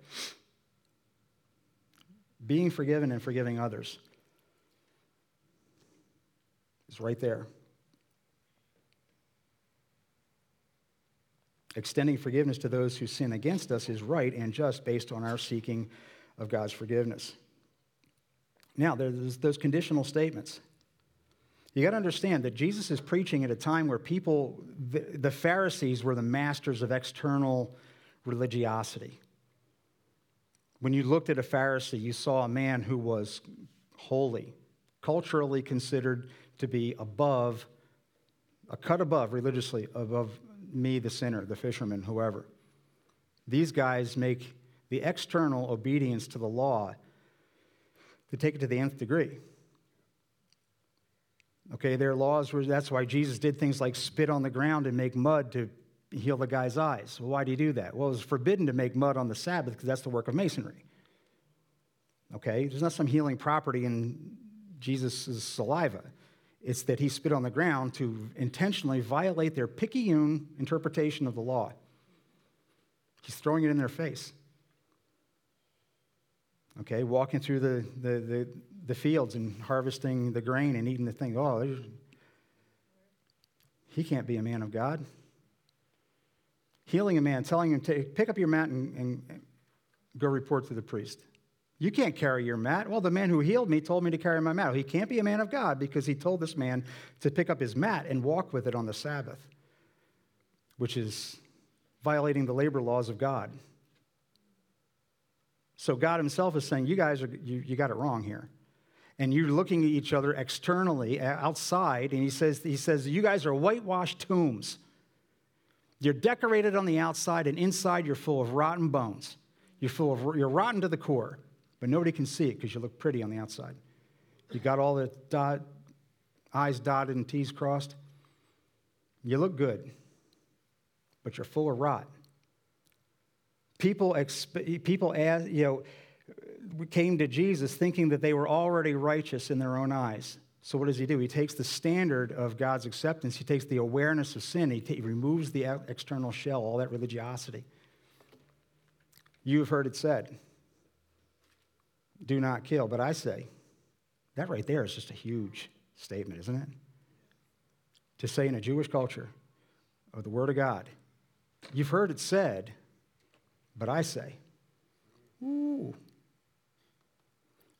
being forgiven and forgiving others is right there. Extending forgiveness to those who sin against us is right and just based on our seeking of God's forgiveness. Now, there's those conditional statements. You got to understand that Jesus is preaching at a time where people, the, the Pharisees, were the masters of external religiosity. When you looked at a Pharisee, you saw a man who was holy, culturally considered to be above, a cut above religiously, above me, the sinner, the fisherman, whoever. These guys make the external obedience to the law to take it to the nth degree. Okay, their laws were, that's why Jesus did things like spit on the ground and make mud to heal the guy's eyes. Well, why did he do that? Well, it was forbidden to make mud on the Sabbath because that's the work of masonry. Okay, there's not some healing property in Jesus' saliva. It's that he spit on the ground to intentionally violate their picayune interpretation of the law. He's throwing it in their face okay, walking through the, the, the, the, fields and harvesting the grain and eating the thing. Oh, he can't be a man of God. Healing a man, telling him to pick up your mat and, and go report to the priest. You can't carry your mat. Well, the man who healed me told me to carry my mat. he can't be a man of God because he told this man to pick up his mat and walk with it on the Sabbath, which is violating the labor laws of God. So God Himself is saying, You guys are, you, you got it wrong here. And you're looking at each other externally, uh, outside, and He says, he says, You guys are whitewashed tombs. You're decorated on the outside, and inside you're full of rotten bones. You're full of, you're rotten to the core, but nobody can see it because you look pretty on the outside. You got all the dot, I's dotted and T's crossed. You look good, but you're full of rot. People, exp- people asked, you know, came to Jesus thinking that they were already righteous in their own eyes. So what does he do? He takes the standard of God's acceptance, he takes the awareness of sin, he, t- he removes the external shell, all that religiosity. You have heard it said, do not kill. But I say, that right there is just a huge statement, isn't it? To say in a Jewish culture of the Word of God, you've heard it said, but I say, ooh.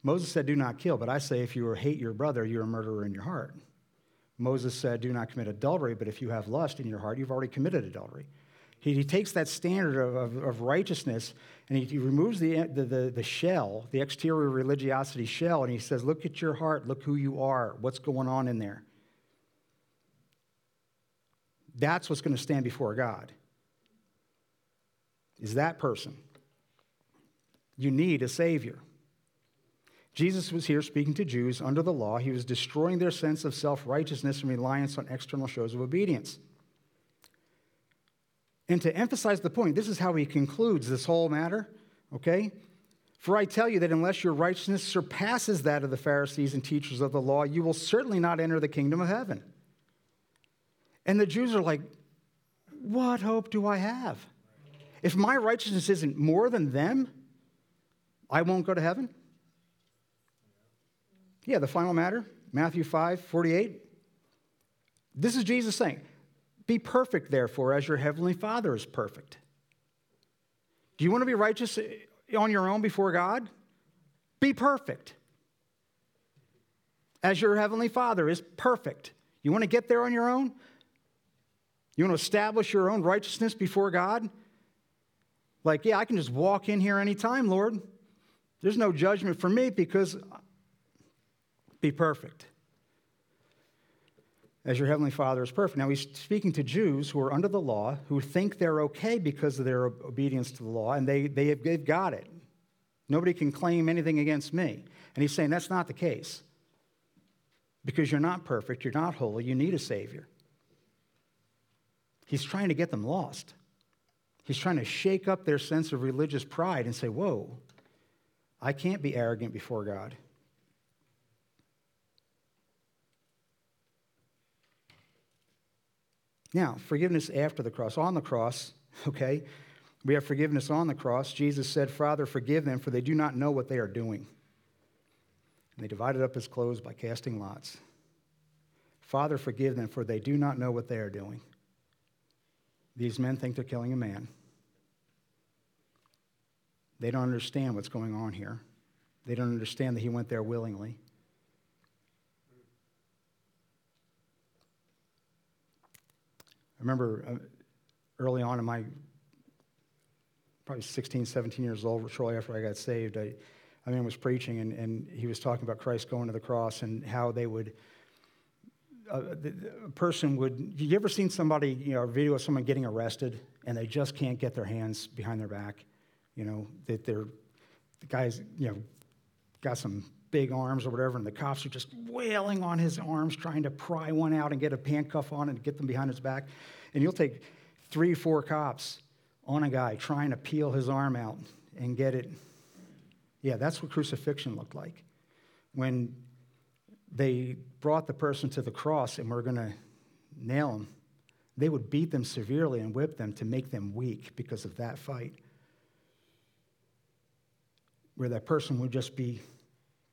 Moses said, Do not kill, but I say, if you hate your brother, you're a murderer in your heart. Moses said, Do not commit adultery, but if you have lust in your heart, you've already committed adultery. He, he takes that standard of, of, of righteousness and he, he removes the, the, the, the shell, the exterior religiosity shell, and he says, Look at your heart, look who you are, what's going on in there. That's what's going to stand before God. Is that person. You need a Savior. Jesus was here speaking to Jews under the law. He was destroying their sense of self righteousness and reliance on external shows of obedience. And to emphasize the point, this is how he concludes this whole matter, okay? For I tell you that unless your righteousness surpasses that of the Pharisees and teachers of the law, you will certainly not enter the kingdom of heaven. And the Jews are like, What hope do I have? If my righteousness isn't more than them, I won't go to heaven? Yeah, the final matter, Matthew 5 48. This is Jesus saying, be perfect, therefore, as your heavenly Father is perfect. Do you want to be righteous on your own before God? Be perfect. As your heavenly Father is perfect. You want to get there on your own? You want to establish your own righteousness before God? Like, yeah, I can just walk in here anytime, Lord. There's no judgment for me because be perfect as your heavenly Father is perfect. Now, he's speaking to Jews who are under the law, who think they're okay because of their obedience to the law, and they, they have, they've got it. Nobody can claim anything against me. And he's saying that's not the case. Because you're not perfect, you're not holy, you need a Savior. He's trying to get them lost. He's trying to shake up their sense of religious pride and say, Whoa, I can't be arrogant before God. Now, forgiveness after the cross. On the cross, okay, we have forgiveness on the cross. Jesus said, Father, forgive them, for they do not know what they are doing. And they divided up his clothes by casting lots. Father, forgive them, for they do not know what they are doing. These men think they're killing a man. They don't understand what's going on here. They don't understand that he went there willingly. I remember uh, early on in my probably 16, 17 years old, shortly after I got saved, I, I was preaching and, and he was talking about Christ going to the cross and how they would, uh, the, a person would, you ever seen somebody, you know, a video of someone getting arrested and they just can't get their hands behind their back? You know, that they're, the guy's, you know, got some big arms or whatever, and the cops are just wailing on his arms, trying to pry one out and get a handcuff on and get them behind his back. And you'll take three, four cops on a guy trying to peel his arm out and get it. Yeah, that's what crucifixion looked like. When they brought the person to the cross and were going to nail him, they would beat them severely and whip them to make them weak because of that fight. Where that person would just be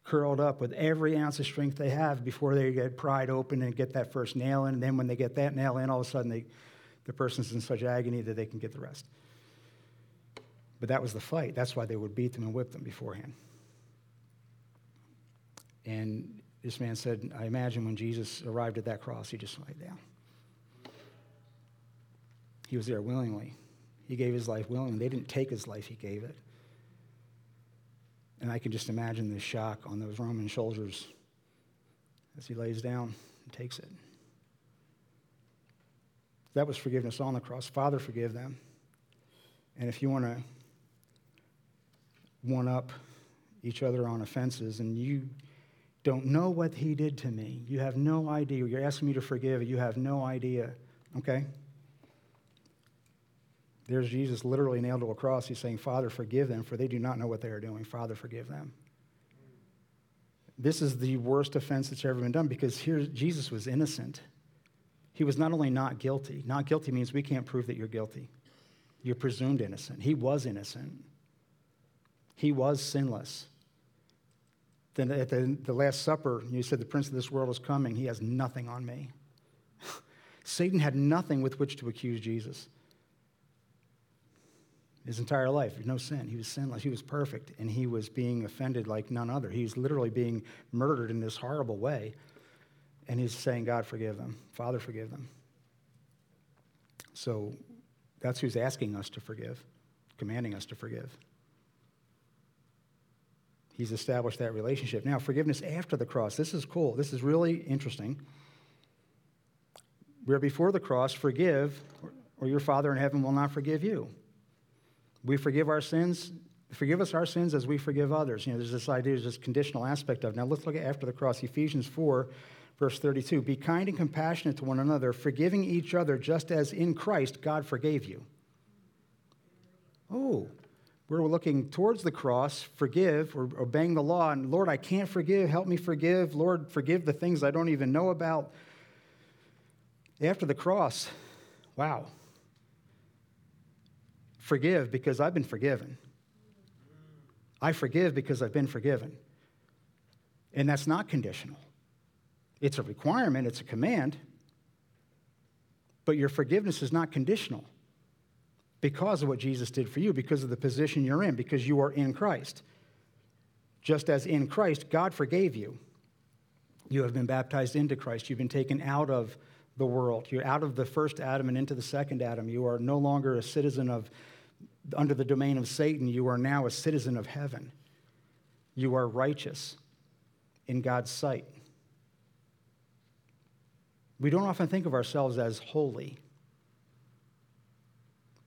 curled up with every ounce of strength they have before they get pried open and get that first nail in. And then when they get that nail in, all of a sudden they, the person's in such agony that they can get the rest. But that was the fight. That's why they would beat them and whip them beforehand. And this man said, I imagine when Jesus arrived at that cross, he just laid down. He was there willingly. He gave his life willingly. They didn't take his life, he gave it. And I can just imagine the shock on those Roman soldiers as he lays down and takes it. That was forgiveness on the cross. Father, forgive them. And if you want to one up each other on offenses and you don't know what he did to me, you have no idea. You're asking me to forgive, you have no idea. Okay? There's Jesus literally nailed to a cross. He's saying, Father, forgive them, for they do not know what they are doing. Father, forgive them. This is the worst offense that's ever been done because here Jesus was innocent. He was not only not guilty, not guilty means we can't prove that you're guilty. You're presumed innocent. He was innocent, he was sinless. Then at the, the Last Supper, you said, The prince of this world is coming. He has nothing on me. Satan had nothing with which to accuse Jesus his entire life. No sin. He was sinless. He was perfect, and he was being offended like none other. He was literally being murdered in this horrible way. And he's saying, God, forgive them. Father, forgive them. So That's who's asking us to forgive, commanding us to forgive. He's established that relationship. Now, forgiveness after the cross. This is cool. This is really interesting. We're before the cross, forgive, or your Father in heaven will not forgive you. We forgive our sins. Forgive us our sins as we forgive others. You know, there's this idea, there's this conditional aspect of. It. Now let's look at after the cross, Ephesians 4, verse 32. Be kind and compassionate to one another, forgiving each other, just as in Christ God forgave you. Oh, we're looking towards the cross, forgive, or obeying the law, and Lord, I can't forgive, help me forgive. Lord, forgive the things I don't even know about. After the cross, wow. Forgive because I've been forgiven. I forgive because I've been forgiven. And that's not conditional. It's a requirement, it's a command. But your forgiveness is not conditional because of what Jesus did for you, because of the position you're in, because you are in Christ. Just as in Christ, God forgave you. You have been baptized into Christ. You've been taken out of the world. You're out of the first Adam and into the second Adam. You are no longer a citizen of under the domain of Satan. You are now a citizen of heaven. You are righteous in God's sight. We don't often think of ourselves as holy.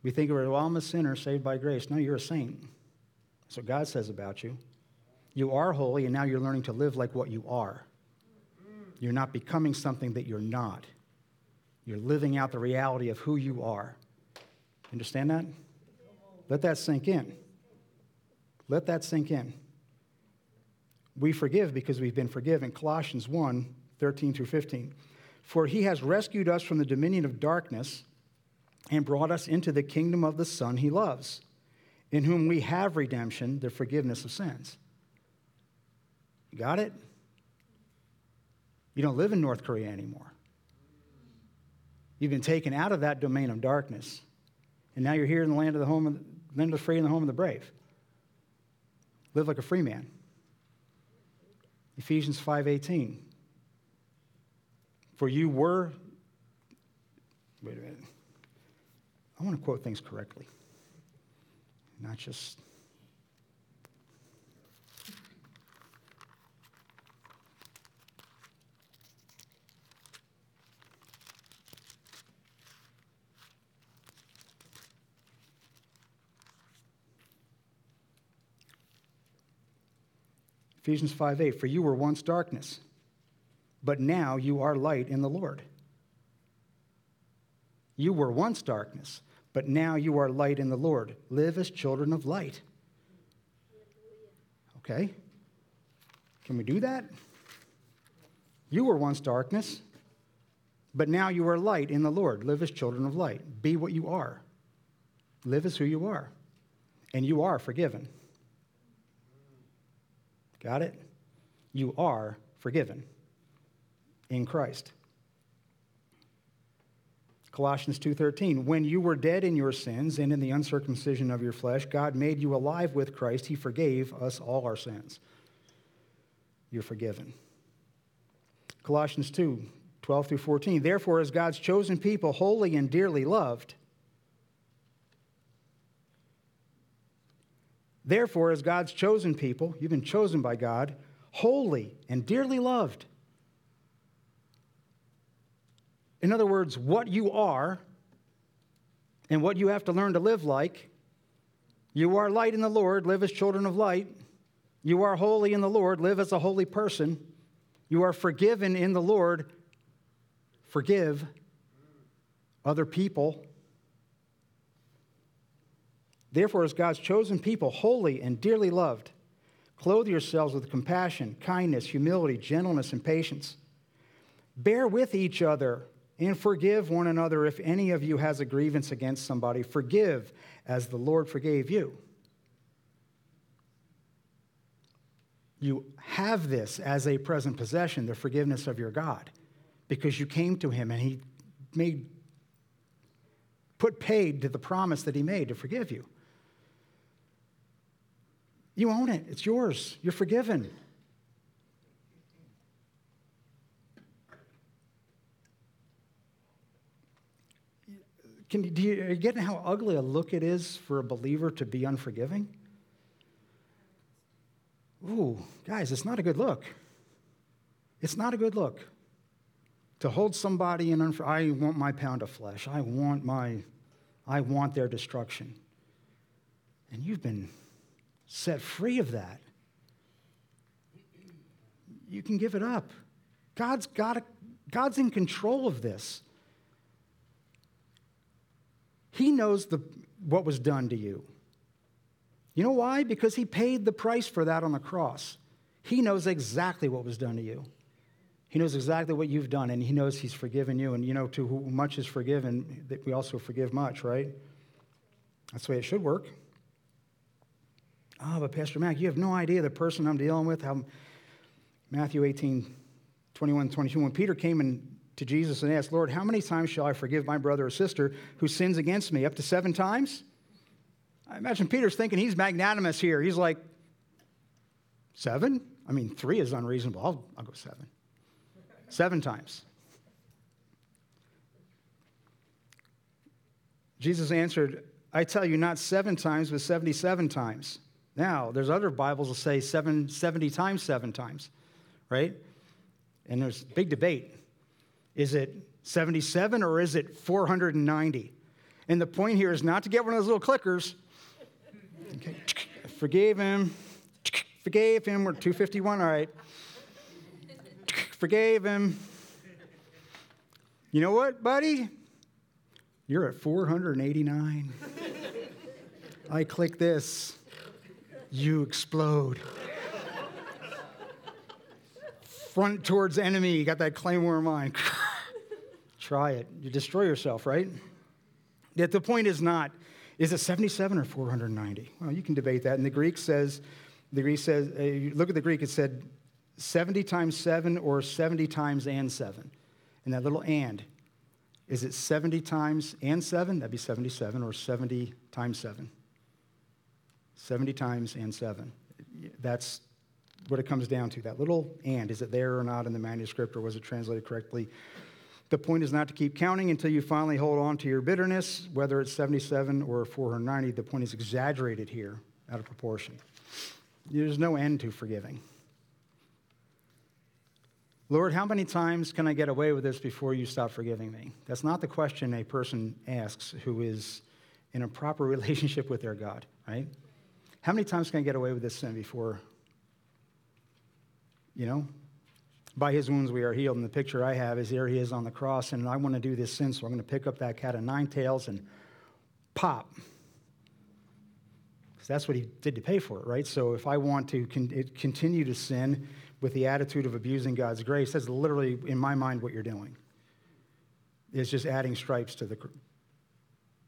We think of it, well, I'm a sinner saved by grace. No, you're a saint. That's what God says about you. You are holy, and now you're learning to live like what you are. You're not becoming something that you're not. You're living out the reality of who you are. Understand that? Let that sink in. Let that sink in. We forgive because we've been forgiven. Colossians 1 13 through 15. For he has rescued us from the dominion of darkness and brought us into the kingdom of the Son he loves, in whom we have redemption, the forgiveness of sins. You got it? You don't live in North Korea anymore. You've been taken out of that domain of darkness. And now you're here in the land of the home of the, land of the free and the home of the brave. Live like a free man. Ephesians 5:18. For you were wait a minute. I want to quote things correctly, not just. Ephesians 5 8, for you were once darkness, but now you are light in the Lord. You were once darkness, but now you are light in the Lord. Live as children of light. Okay? Can we do that? You were once darkness, but now you are light in the Lord. Live as children of light. Be what you are. Live as who you are. And you are forgiven. Got it? You are forgiven in Christ. Colossians 2:13 When you were dead in your sins and in the uncircumcision of your flesh God made you alive with Christ he forgave us all our sins. You're forgiven. Colossians 2 12 through 14 Therefore as God's chosen people holy and dearly loved Therefore as God's chosen people you've been chosen by God holy and dearly loved In other words, what you are and what you have to learn to live like. You are light in the Lord, live as children of light. You are holy in the Lord, live as a holy person. You are forgiven in the Lord, forgive other people. Therefore, as God's chosen people, holy and dearly loved, clothe yourselves with compassion, kindness, humility, gentleness, and patience. Bear with each other and forgive one another if any of you has a grievance against somebody. Forgive as the Lord forgave you. You have this as a present possession, the forgiveness of your God, because you came to him and he made put paid to the promise that he made to forgive you. You own it. It's yours. You're forgiven. Can do you, are you getting how ugly a look it is for a believer to be unforgiving? Ooh, guys, it's not a good look. It's not a good look. To hold somebody in, unfor- I want my pound of flesh. I want my, I want their destruction. And you've been set free of that. You can give it up. God's got a, God's in control of this. He knows the, what was done to you. You know why? Because he paid the price for that on the cross. He knows exactly what was done to you. He knows exactly what you've done, and he knows he's forgiven you. And you know, to whom much is forgiven, that we also forgive much, right? That's the way it should work. Oh, but Pastor Mac, you have no idea the person I'm dealing with. How Matthew 18, 21, 22. When Peter came in to Jesus and asked, Lord, how many times shall I forgive my brother or sister who sins against me? Up to seven times? I imagine Peter's thinking he's magnanimous here. He's like, seven? I mean, three is unreasonable. I'll, I'll go seven. Seven times. Jesus answered, I tell you, not seven times, but 77 times. Now, there's other Bibles that say seven, 70 times, seven times, right? And there's big debate. Is it 77 or is it 490? And the point here is not to get one of those little clickers. Okay. Forgave him. Forgave him. We're 251, all right. Forgave him. You know what, buddy? You're at 489. I click this. You explode. Front towards enemy. You got that claymore in mind. Try it. You destroy yourself, right? Yet the point is not, is it 77 or 490? Well, you can debate that. And the Greek says, the Greek says, uh, look at the Greek, it said 70 times 7 or 70 times and 7. And that little and, is it 70 times and 7? That'd be 77 or 70 times 7. 70 times and 7. That's what it comes down to. That little and, is it there or not in the manuscript or was it translated correctly? The point is not to keep counting until you finally hold on to your bitterness, whether it's 77 or 490. The point is exaggerated here out of proportion. There's no end to forgiving. Lord, how many times can I get away with this before you stop forgiving me? That's not the question a person asks who is in a proper relationship with their God, right? How many times can I get away with this sin before, you know? By his wounds we are healed. And the picture I have is there he is on the cross, and I want to do this sin, so I'm going to pick up that cat of nine tails and pop. Because that's what he did to pay for it, right? So if I want to con- continue to sin, with the attitude of abusing God's grace, that's literally, in my mind, what you're doing. It's just adding stripes to, the,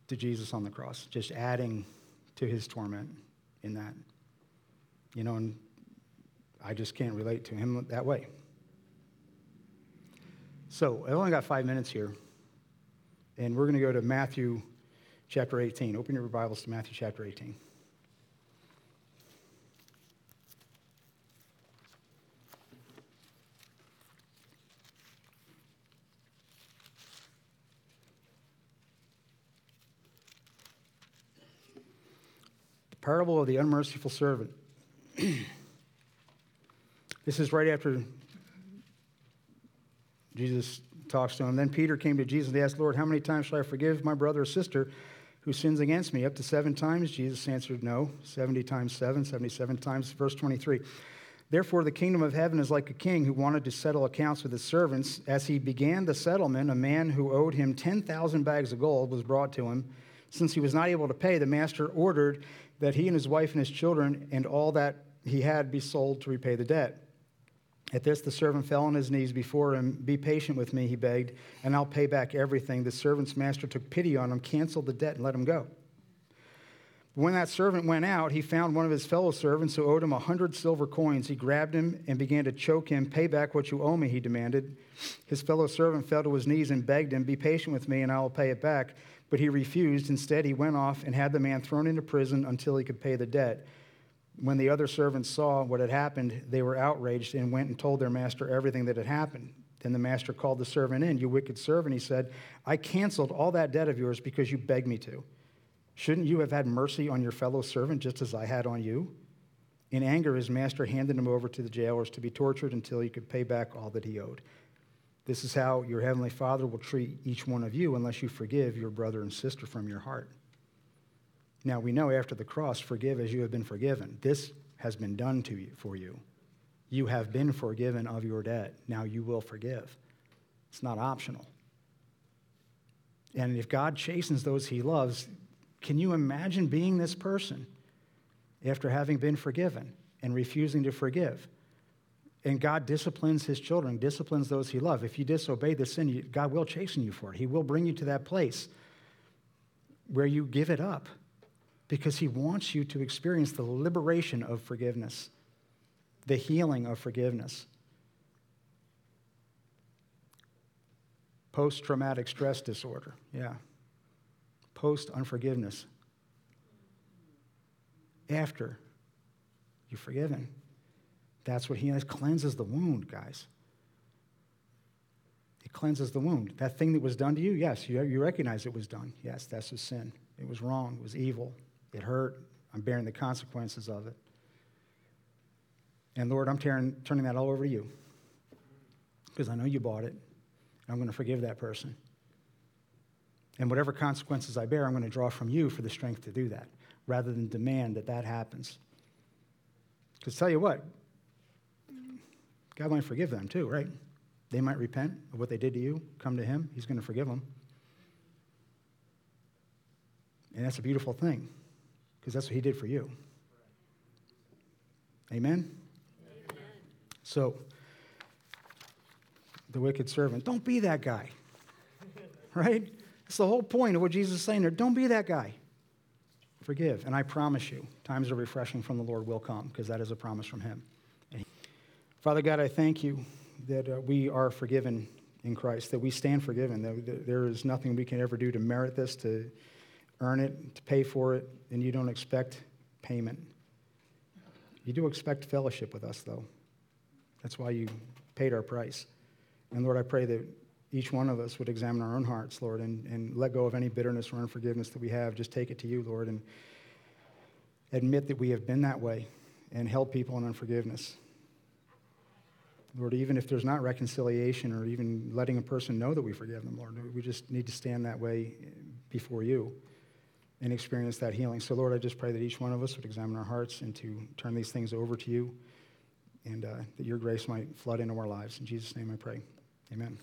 to Jesus on the cross, just adding to his torment in that. You know, and I just can't relate to him that way. So I've only got five minutes here, and we're going to go to Matthew chapter 18. Open your Bibles to Matthew chapter 18. The parable of the unmerciful servant. this is right after Jesus talks to him. Then Peter came to Jesus and asked, Lord, how many times shall I forgive my brother or sister who sins against me? Up to seven times? Jesus answered, No, 70 times seven, 77 times. Verse 23. Therefore, the kingdom of heaven is like a king who wanted to settle accounts with his servants. As he began the settlement, a man who owed him 10,000 bags of gold was brought to him. Since he was not able to pay, the master ordered that he and his wife and his children and all that he had be sold to repay the debt. At this, the servant fell on his knees before him. Be patient with me, he begged, and I'll pay back everything. The servant's master took pity on him, canceled the debt, and let him go. When that servant went out, he found one of his fellow servants who owed him a hundred silver coins. He grabbed him and began to choke him. Pay back what you owe me, he demanded. His fellow servant fell to his knees and begged him, Be patient with me, and I will pay it back. But he refused. Instead, he went off and had the man thrown into prison until he could pay the debt. When the other servants saw what had happened, they were outraged and went and told their master everything that had happened. Then the master called the servant in. You wicked servant, he said, I canceled all that debt of yours because you begged me to. Shouldn't you have had mercy on your fellow servant just as I had on you? In anger, his master handed him over to the jailers to be tortured until he could pay back all that he owed. This is how your heavenly Father will treat each one of you unless you forgive your brother and sister from your heart. Now we know after the cross, forgive as you have been forgiven. This has been done to you for you. You have been forgiven of your debt. Now you will forgive. It's not optional. And if God chastens those he loves, can you imagine being this person after having been forgiven and refusing to forgive? And God disciplines his children, disciplines those he loves. If you disobey the sin, God will chasten you for it. He will bring you to that place where you give it up because he wants you to experience the liberation of forgiveness the healing of forgiveness. Post traumatic stress disorder, yeah. Post unforgiveness. After you're forgiven. That's what healing cleanses the wound, guys. It cleanses the wound. That thing that was done to you, yes, you, you recognize it was done. Yes, that's a sin. It was wrong. It was evil. It hurt. I'm bearing the consequences of it. And Lord, I'm tearing, turning that all over to you because I know you bought it. And I'm going to forgive that person. And whatever consequences I bear, I'm going to draw from you for the strength to do that rather than demand that that happens. Because tell you what, God might forgive them too, right? They might repent of what they did to you, come to Him, He's going to forgive them. And that's a beautiful thing because that's what He did for you. Amen? So, the wicked servant, don't be that guy. right? That's the whole point of what Jesus is saying there. Don't be that guy. Forgive. And I promise you, times of refreshing from the Lord will come because that is a promise from Him. Father God, I thank you that uh, we are forgiven in Christ, that we stand forgiven, that there is nothing we can ever do to merit this, to earn it, to pay for it, and you don't expect payment. You do expect fellowship with us, though. That's why you paid our price. And Lord, I pray that each one of us would examine our own hearts, Lord, and, and let go of any bitterness or unforgiveness that we have. Just take it to you, Lord, and admit that we have been that way and held people in unforgiveness. Lord, even if there's not reconciliation or even letting a person know that we forgive them, Lord, we just need to stand that way before you and experience that healing. So, Lord, I just pray that each one of us would examine our hearts and to turn these things over to you and uh, that your grace might flood into our lives. In Jesus' name I pray. Amen.